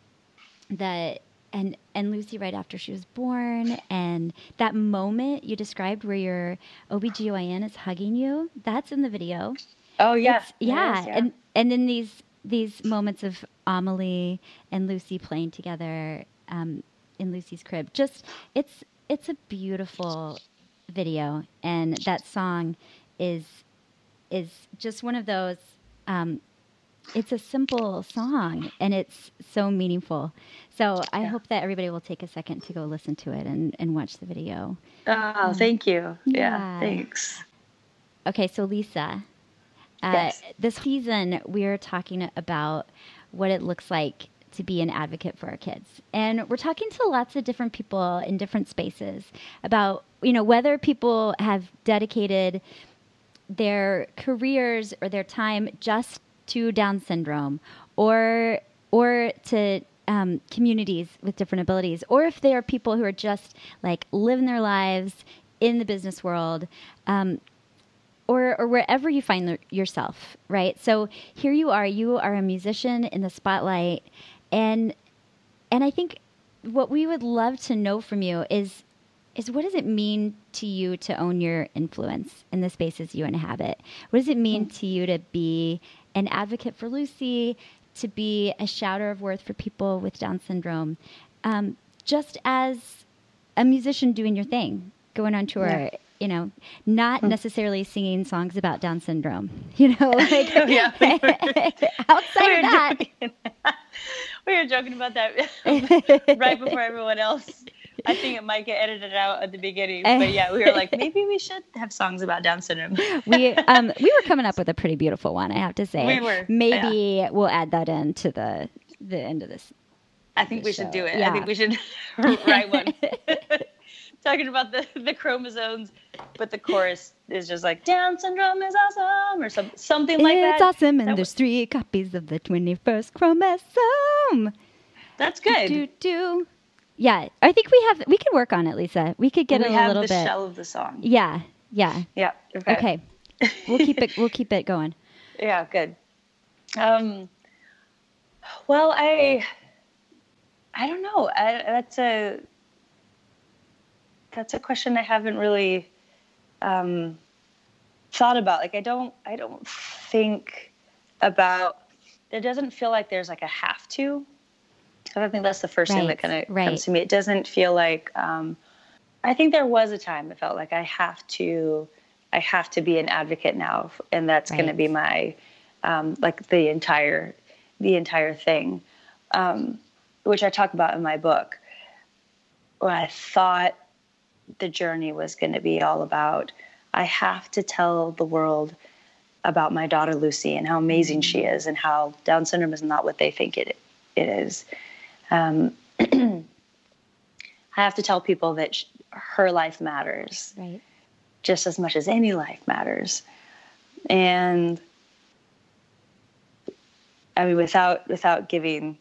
that and and Lucy right after she was born and that moment you described where your OBGYN is hugging you, that's in the video. Oh yeah. Yeah. Is, yeah. And and then these these moments of Amelie and Lucy playing together um, in Lucy's crib. Just it's it's a beautiful video and that song is is just one of those um, it's a simple song and it's so meaningful. So I yeah. hope that everybody will take a second to go listen to it and, and watch the video. Oh, um, thank you. Yeah. yeah. thanks. Okay, so Lisa, uh, yes. this season we're talking about what it looks like to be an advocate for our kids. And we're talking to lots of different people in different spaces about, you know, whether people have dedicated their careers or their time just to Down syndrome or or to um, communities with different abilities, or if they are people who are just like living their lives in the business world, um, or or wherever you find yourself, right? So here you are, you are a musician in the spotlight, and and I think what we would love to know from you is is what does it mean to you to own your influence in the spaces you inhabit? What does it mean mm-hmm. to you to be an advocate for Lucy, to be a shouter of worth for people with Down syndrome, um, just as a musician doing your thing, going on tour? Yeah. You know, not mm-hmm. necessarily singing songs about Down syndrome. You know, like yeah, outside we of that. we were joking about that right before everyone else I think it might get edited out at the beginning, but yeah, we were like, maybe we should have songs about Down syndrome. we um we were coming up with a pretty beautiful one, I have to say. We were. Maybe yeah. we'll add that into the the end of this. I think we show. should do it. Yeah. I think we should write one. Talking about the, the chromosomes, but the chorus is just like Down syndrome is awesome or some, something like it's that. It's awesome, and that there's was... three copies of the 21st chromosome. That's good. Do, do, do. Yeah, I think we have. We could work on it, Lisa. We could get we it a little the bit. shell of the song. Yeah, yeah, yeah. Okay. okay. we'll keep it. We'll keep it going. Yeah, good. Um, well, I, I don't know. I, that's a, that's a question I haven't really, um, thought about. Like I don't I don't think about. It doesn't feel like there's like a have to. I think that's the first thing that kind of right. comes to me. It doesn't feel like. Um, I think there was a time it felt like I have to. I have to be an advocate now, and that's going to be my um, like the entire the entire thing, um, which I talk about in my book. Where I thought the journey was going to be all about. I have to tell the world about my daughter Lucy and how amazing she is, and how Down syndrome is not what they think it it is. Um, I have to tell people that sh- her life matters Right. just as much as any life matters. And I mean, without without giving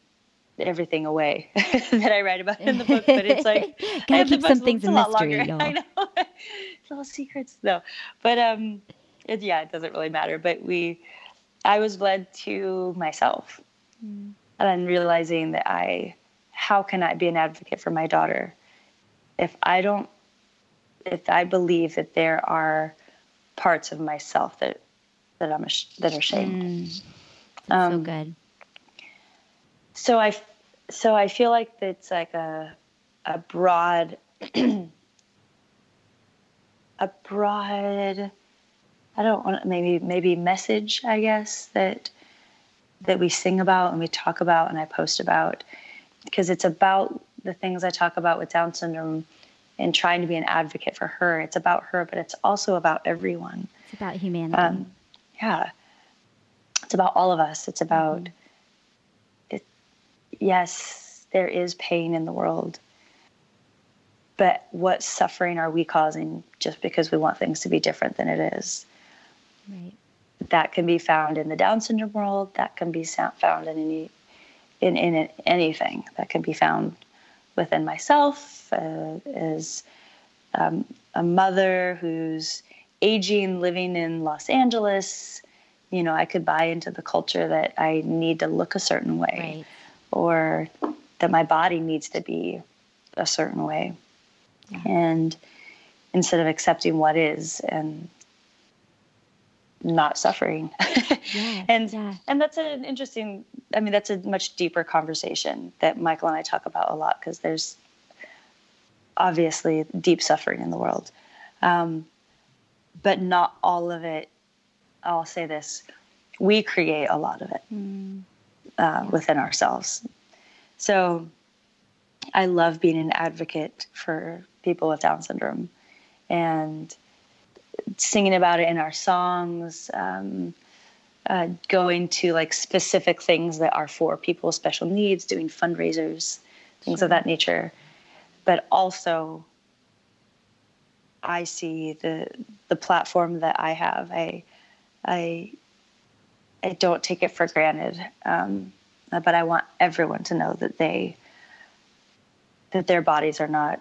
everything away that I write about in the book, but it's like I keep some things a lot mystery, longer. y'all. I know, little secrets though. But um, it, yeah, it doesn't really matter. But we, I was led to myself, Mm. And then realizing that I, how can I be an advocate for my daughter if I don't, if I believe that there are parts of myself that that I'm ash- that are shamed. Mm. That's so Um, good. so I, so I feel like it's like a, a broad, a broad, I don't want maybe maybe message I guess that that we sing about and we talk about and I post about because it's about the things I talk about with Down syndrome and trying to be an advocate for her. It's about her, but it's also about everyone. It's about humanity. Um, yeah. It's about all of us. It's about, it, yes, there is pain in the world. But what suffering are we causing just because we want things to be different than it is? right. That can be found in the Down syndrome world. That can be found in any, in, in anything. That can be found within myself uh, as um, a mother who's aging, living in Los Angeles. You know, I could buy into the culture that I need to look a certain way Right. or that my body needs to be a certain way. Yeah. And instead of accepting what is and not suffering. Yeah, and yeah. and that's an interesting I mean that's a much deeper conversation that Michael and I talk about a lot because there's obviously deep suffering in the world. Um, but not all of it I'll say this we create a lot of it Mm. uh, within ourselves. So I love being an advocate for people with Down syndrome and singing about it in our songs, um, uh, going to like specific things that are for people with special needs, doing fundraisers, things of that nature. But also, I see the the platform that I have. I I I don't take it for granted, um, but I want everyone to know that they that their bodies are not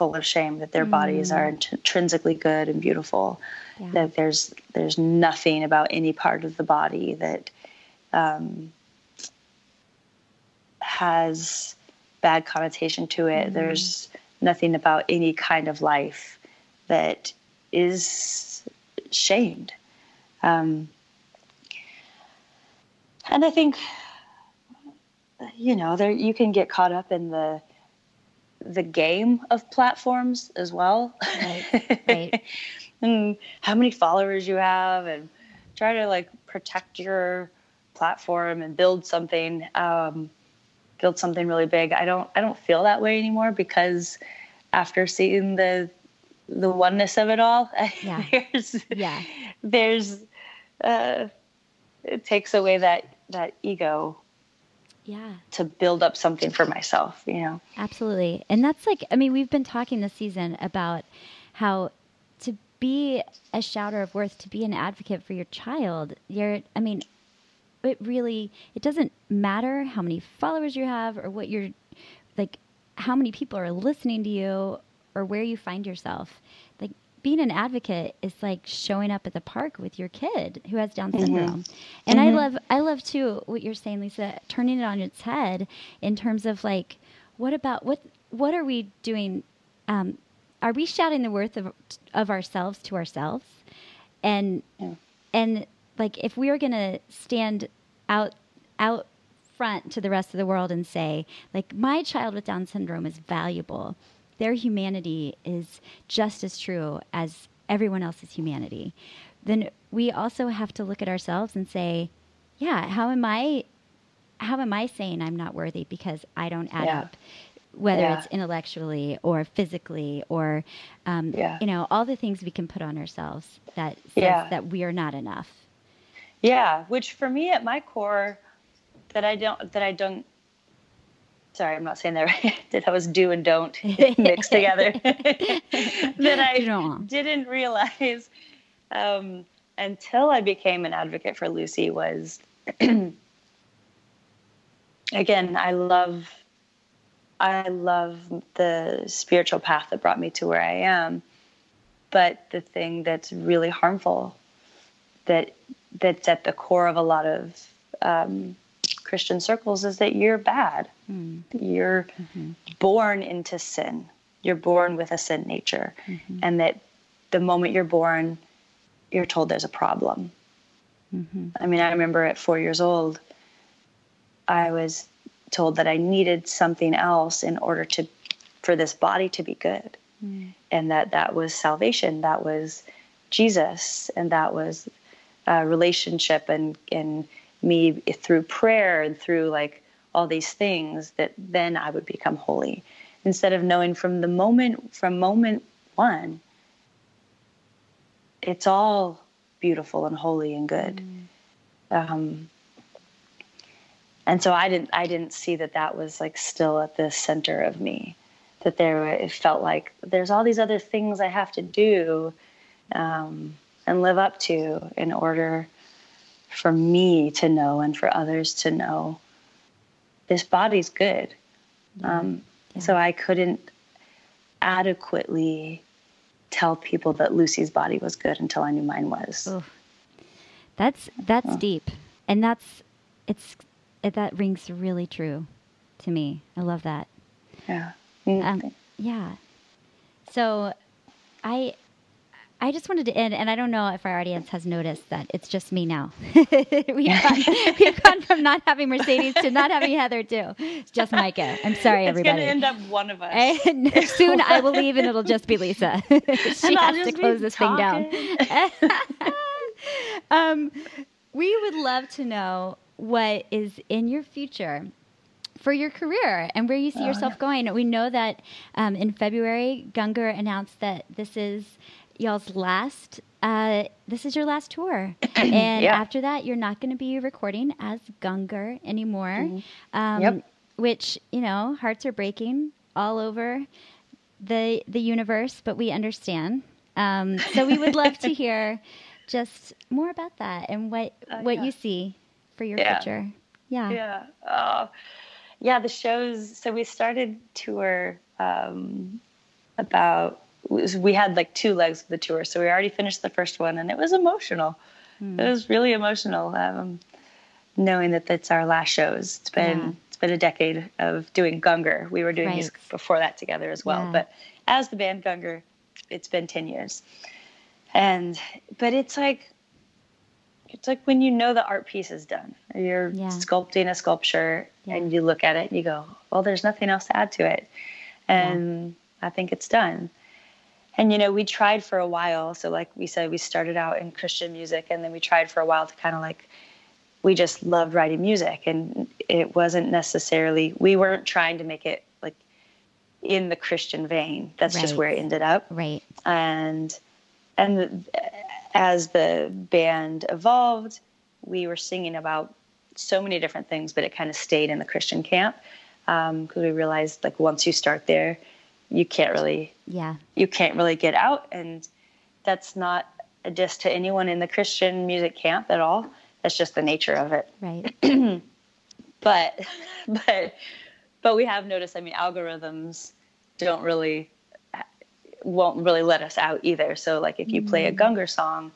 full of shame, that their bodies are int- intrinsically good and beautiful, Yeah. that there's there's nothing about any part of the body that um, has bad connotation to it. There's nothing about any kind of life that is shamed. Um, and I think, you know, there you can get caught up in the the game of platforms as well. Right, right. and how many followers you have, and try to like protect your platform and build something, um, build something really big. I don't, I don't feel that way anymore because after seeing the the oneness of it all, Yeah. there's Yeah. there's uh, it takes away that that ego Yeah. to build up something for myself you know Absolutely. And that's like, I mean, we've been talking this season about how to be a shouter of worth, to be an advocate for your child, you're, I mean, it really, it doesn't matter how many followers you have or what you're, like, how many people are listening to you or where you find yourself. Being an advocate is like showing up at the park with your kid who has Down syndrome. And I love I love too what you're saying, Lisa, turning it on its head in terms of like what about what what are we doing um, are we shouting the worth of of ourselves to ourselves? And Yeah. and like if we are going to stand out out front to the rest of the world and say like my child with down syndrome is valuable their humanity is just as true as everyone else's humanity then we also have to look at ourselves and say yeah how am i how am i saying i'm not worthy because i don't add Yeah. up whether Yeah. it's intellectually or physically or um, Yeah. you know all the things we can put on ourselves that says that we are not enough Yeah, which for me at my core, that I don't that I don't. Sorry, I'm not saying that right. that I was do and don't mixed together. that I Don't. didn't realize um, until I became an advocate for Lucy was. again, I love. I love the spiritual path that brought me to where I am, but the thing that's really harmful that that's at the core of a lot of um, Christian circles is that you're bad. Hmm. You're mm-hmm. born into sin. You're born with a sin nature, mm-hmm. and that the moment you're born, you're told there's a problem. Mm-hmm. I mean, I remember at four years old, I was told that I needed something else in order to for this body to be good, hmm. and that that was salvation. That was Jesus, and that was uh, relationship and and me through prayer and through like all these things that then I would become holy. Instead of knowing from the moment from moment one it's all beautiful and holy and good. Um, and so I didn't I didn't see that that was like still at the center of me that there it felt like there's all these other things I have to do um, and live up to in order for me to know and for others to know this body's good. Um, So I couldn't adequately tell people that Lucy's body was good until I knew mine was. That's that's deep, and that's it's it, that rings really true to me. I love that. Yeah. Um, yeah. So, I I just wanted to end, and I don't know if our audience has noticed that it's just me now. we've, gone, we've gone from not having Mercedes to not having Heather too. It's just Micah. I'm sorry, it's everybody. It's going to end up one of us. And soon I will leave and it'll just be Lisa. she And has to close this thing down. um, we would love to know what is in your future for your career and where you see yourself going. We know that um, in February, Gungor announced that this is y'all's last. Uh, this is your last tour, and Yeah. after that, you're not going to be recording as Gungor anymore. Um, Yep. Which you know, hearts are breaking all over the the universe, but we understand. Um, so we would love to hear just more about that and what Oh, what yeah. you see for your Yeah. future. Yeah. yeah oh yeah the shows so we started tour um about we had like two legs of the tour so we already finished the first one and it was emotional it was really emotional um knowing that that's our last shows it's been Yeah. it's been a decade of doing gungor we were doing Right. music before that together as well Yeah. but as the band gungor it's been 10 years and but it's like it's like when you know the art piece is done. You're Yeah. sculpting a sculpture and you look at it and you go, well, there's nothing else to add to it. And I think it's done. And, you know, we tried for a while. So, like we said, we started out in Christian music and then we tried for a while to kind of like, we just loved writing music. And it wasn't necessarily, we weren't trying to make it like in the Christian vein. That's just where it ended up Right. and and as the band evolved we were singing about so many different things but it kind of stayed in the christian camp um, because we realized like once you start there you can't really Yeah. you can't really get out and that's not a diss to anyone in the christian music camp at all that's just the nature of it Right. but but but we have noticed i mean algorithms don't really won't really let us out either so like if you play a mm. gungor song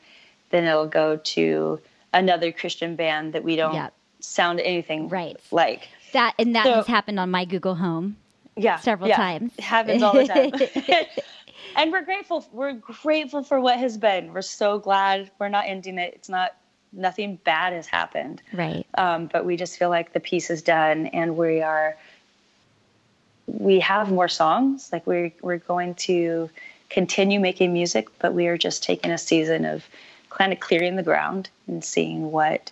then it'll go to another christian band that we don't Yep. sound anything Right. like That and that So- has happened on my Google Home. Yeah Several yeah. times. it happens all the time and we're grateful. We're grateful for what has been. We're so glad we're not ending it. It's not nothing bad has happened. Right. Um, but we just feel like the piece is done, and we are. We have more songs. Like we're we're going to continue making music, but we are just taking a season of kind of clearing the ground and seeing what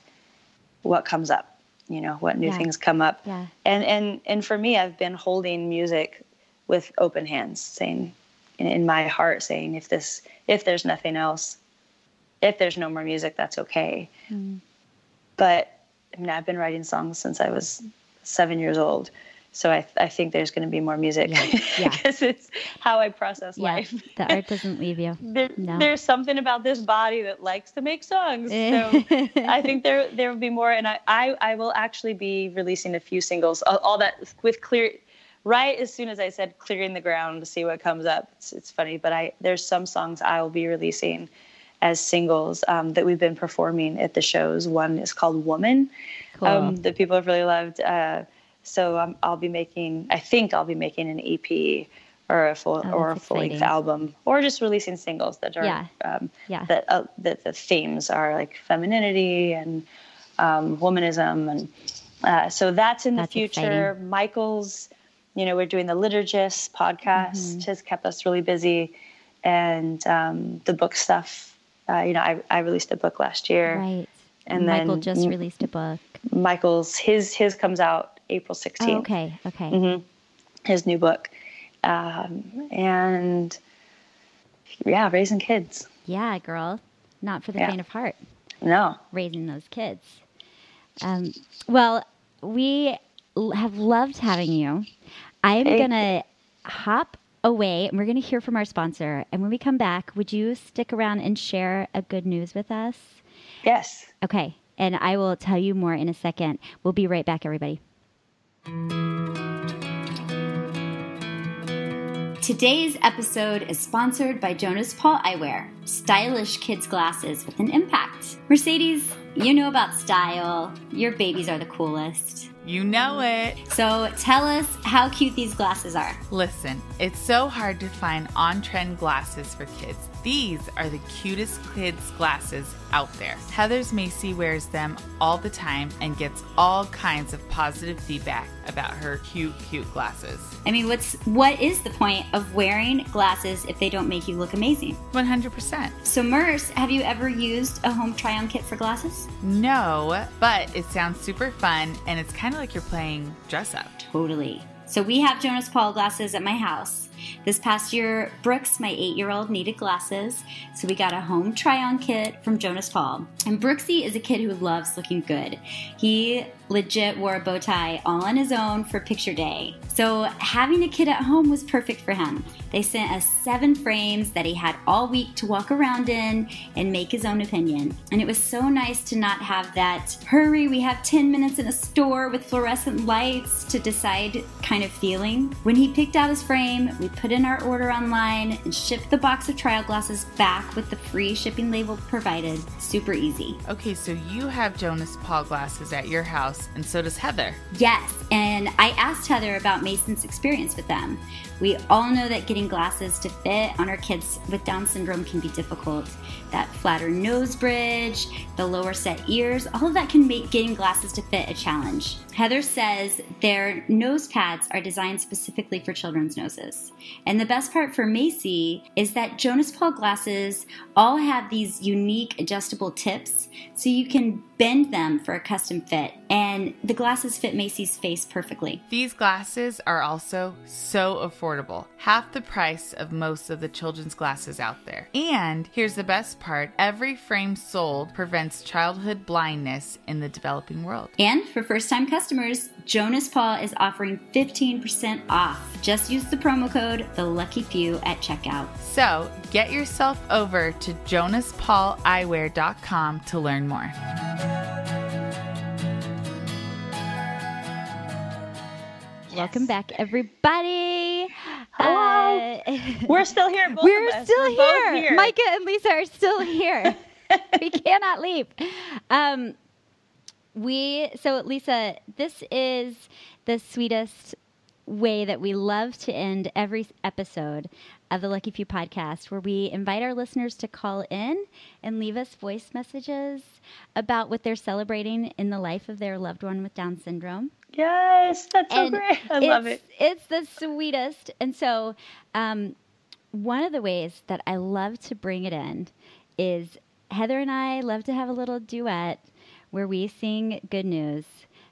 what comes up. You know, what new Yeah. things come up. Yeah. And and and for me, I've been holding music with open hands, saying in, in my heart, saying if this if there's nothing else, if there's no more music, that's okay. Mm. But I mean, I've been writing songs since I was seven years old. So I, I think there's going to be more music Yeah, yeah. because it's how I process Yeah. life. The art doesn't leave you. There, No. There's something about this body that likes to make songs. So I think there there will be more, and I, I I will actually be releasing a few singles. All, all that with clear, right as soon as I said clearing the ground to see what comes up. It's it's funny, but I there's some songs I will be releasing as singles um, that we've been performing at the shows. One is called Woman, Cool. um, that people have really loved. Uh, so um, I'll be making, I think I'll be making an EP or a full Oh, or a full length album, or just releasing singles that are Yeah. um, Yeah. that uh, that the themes are like femininity and um, womanism, and uh, so that's in That's the future. Michael's, you know, we're doing the Liturgist podcast Mm-hmm. has kept us really busy, and um, the book stuff. Uh, you know, I, I released a book last year. Right. And Michael then just released a book. Michael's his his comes out April 16th. Oh, okay. Okay. hmm His new book, um, and yeah, raising kids. Yeah, girl. Not for the Yeah. faint of heart. No, raising those kids. Um, well, we l- have loved having you. I'm Thank going to hop away and we're going to hear from our sponsor. And when we come back, would you stick around and share a good news with us? yes, Okay. And I will tell you more in a second. We'll be right back, everybody. Today's episode is sponsored by Jonas Paul Eyewear, stylish kids' glasses with an impact. Mercedes, you know about style. Your babies are the coolest. You know it. So tell us how cute these glasses are. Listen, it's so hard to find on trend glasses for kids. These are the cutest kids' glasses out there. Heather's Macy wears them all the time and gets all kinds of positive feedback about her cute, cute glasses. I mean, what's what is the point of wearing glasses if they don't make you look amazing? 100%. So, Merce, have you ever used a home try-on kit for glasses? No, but it sounds super fun and it's kind of like you're playing dress up. Totally. So we have Jonas Paul glasses at my house. This past year, Brooks, my eight year old, needed glasses, so we got a home try on kit from Jonas Paul. And Brooksy is a kid who loves looking good. He legit wore a bow tie all on his own for picture day. So having a kid at home was perfect for him. They sent us seven frames that he had all week to walk around in and make his own opinion. And it was so nice to not have that hurry, we have 10 minutes in a store with fluorescent lights to decide kind of feeling. When he picked out his frame, we put in our order online and ship the box of trial glasses back with the free shipping label provided. Super easy. Okay, so you have Jonas Paul glasses at your house, and so does Heather. Yes, and I asked Heather about Mason's experience with them. We all know that getting glasses to fit on our kids with Down syndrome can be difficult. That flatter nose bridge, the lower set ears, all of that can make getting glasses to fit a challenge. Heather says their nose pads are designed specifically for children's noses. And the best part for Macy is that Jonas Paul glasses all have these unique adjustable tips so you can bend them for a custom fit. And the glasses fit Macy's face perfectly. These glasses are also so affordable, half the price of most of the children's glasses out there. And here's the best part every frame sold prevents childhood blindness in the developing world. And for first time customers, Jonas Paul is offering 15% off. Just use the promo code The Lucky Few at checkout. So get yourself over to jonaspauleyewear.com to learn more. Welcome back, everybody. Hello. Uh, we're still here. We're still We're here. here. Micah and Lisa are still here. we cannot leave. Um, we so Lisa, this is the sweetest way that we love to end every episode of the Lucky Few podcast, where we invite our listeners to call in and leave us voice messages about what they're celebrating in the life of their loved one with Down syndrome. Yes, that's so great. I love it. It's the sweetest. And so, um, one of the ways that I love to bring it in is Heather and I love to have a little duet where we sing good news.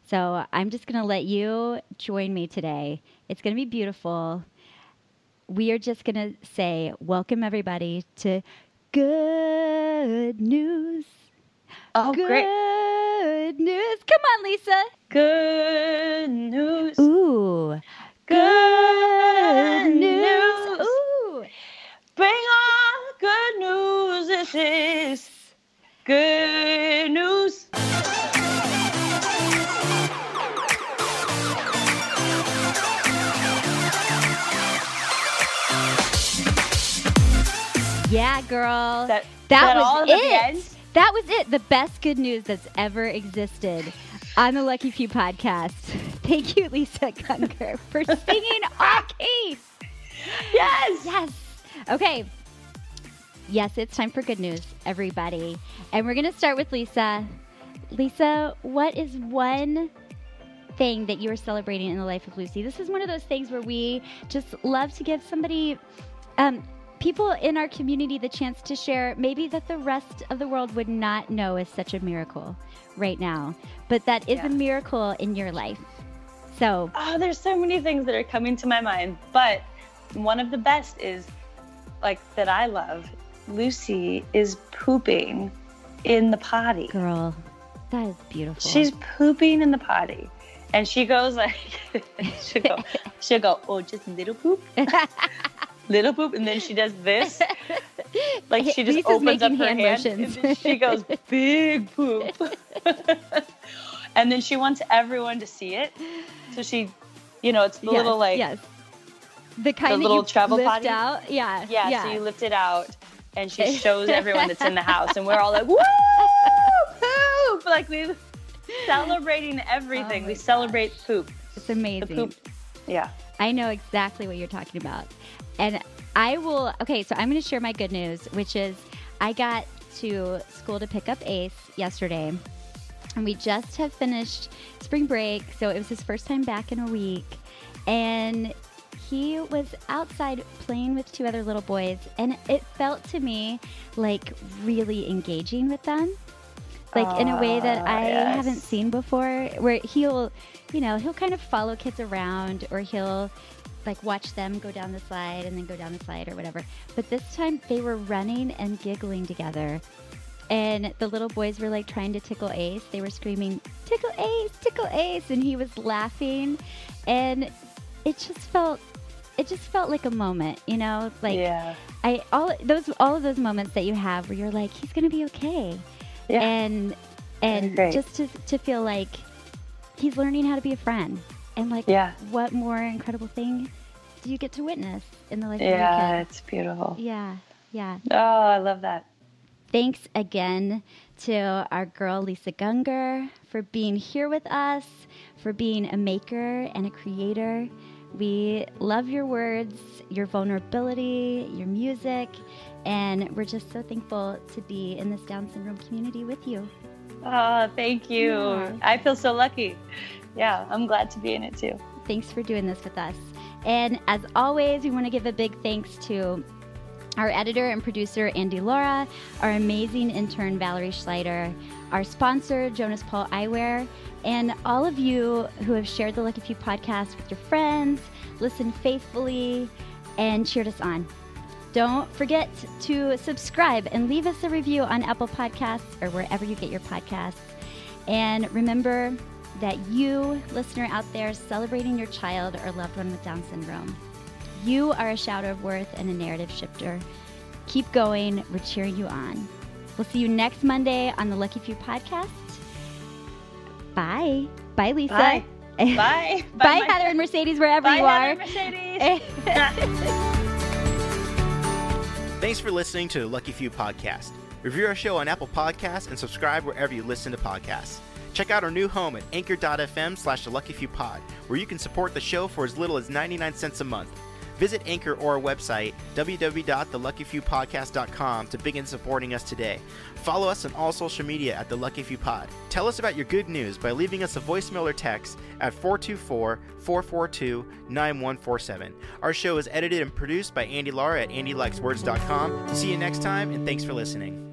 So I'm just going to let you join me today. It's going to be beautiful. We are just going to say, Welcome everybody to Good News. Oh, good great. news. Come on, Lisa. Good news. Ooh. Good news. news. Ooh. Bring on good news. This is good news. Yeah, girl. That, That that was all it. That was it. The best good news that's ever existed on the Lucky Few podcast. Thank you, Lisa Gungor, for singing key. Yes. Yes. Okay. Yes, it's time for good news, everybody. And we're going to start with Lisa. Lisa, what is one thing that you are celebrating in the life of Lucy? This is one of those things where we just love to give somebody, um, people in our community, the chance to share maybe that the rest of the world would not know is such a miracle right now, but that is Yeah. a miracle in your life. So, Oh, there's so many things that are coming to my mind, but one of the best is like that I love. Lucy is pooping in the potty. girl, that is beautiful. She's pooping in the potty. And she goes like she'll go she'll go, Oh, just little poop. little poop and then she does this. Like she just Lisa's opens up her hand hand and then she goes, Big poop. and then she wants everyone to see it. So she you know, it's the Yes, little like yes. The kind that little you travel lift potty? out. Yeah. Yeah, so you lift it out and she shows everyone that's in the house and we're all like, woo, poop! Like we celebrating oh everything. Oh we celebrate poop. it's amazing. The poop. Yeah. I know exactly what you're talking about. And I will, okay, so I'm going to share my good news, which is I got to school to pick up Ace yesterday. And we just have finished spring break. So it was his first time back in a week. And he was outside playing with two other little boys. And it felt to me like really engaging with them. Like in a way that Ah, I yes. haven't seen before, where he'll, you know, he'll kind of follow kids around or he'll like watch them go down the slide and then go down the slide or whatever. But this time they were running and giggling together. And the little boys were like trying to tickle Ace. They were screaming, Tickle Ace, tickle Ace. And he was laughing. And it just felt it just felt like a moment, you know? Like yeah. I all those all of those moments that you have where you're like, he's gonna be okay. Yeah. And and just to to feel like he's learning how to be a friend. And like Yeah. what more incredible thing do you get to witness in the life of Yeah, your kid? it's beautiful. Yeah, yeah. Oh, I love that. Thanks again to our girl Lisa Gungor for being here with us, for being a maker and a creator. We love your words, your vulnerability, your music, and we're just so thankful to be in this Down syndrome community with you. Oh, thank you. Yeah. I feel so lucky. Yeah, I'm glad to be in it too. Thanks for doing this with us. And as always, we want to give a big thanks to our editor and producer, Andy Lara, our amazing intern, Valerie Schleider, our sponsor, Jonas Paul Eyewear, and all of you who have shared the Lucky Few podcast with your friends, listened faithfully, and cheered us on. Don't forget to subscribe and leave us a review on Apple Podcasts or wherever you get your podcasts. And remember that you, listener out there, celebrating your child or loved one with Down syndrome, you are a shout of worth and a narrative shifter. Keep going. We're cheering you on. We'll see you next Monday on the Lucky Few podcast. Bye. Bye, Lisa. Bye. Bye. Bye, my- Heather and Mercedes, wherever Bye, you Heather are. Mercedes. Thanks for listening to the Lucky Few podcast. Review our show on Apple Podcasts and subscribe wherever you listen to podcasts. Check out our new home at anchor.fm slash the Lucky Few Pod, where you can support the show for as little as 99 cents a month. Visit Anchor or our website, www.theluckyfewpodcast.com, to begin supporting us today. Follow us on all social media at The Lucky Few Pod. Tell us about your good news by leaving us a voicemail or text at 424 442 9147. Our show is edited and produced by Andy Lara at AndyLikesWords.com. See you next time, and thanks for listening.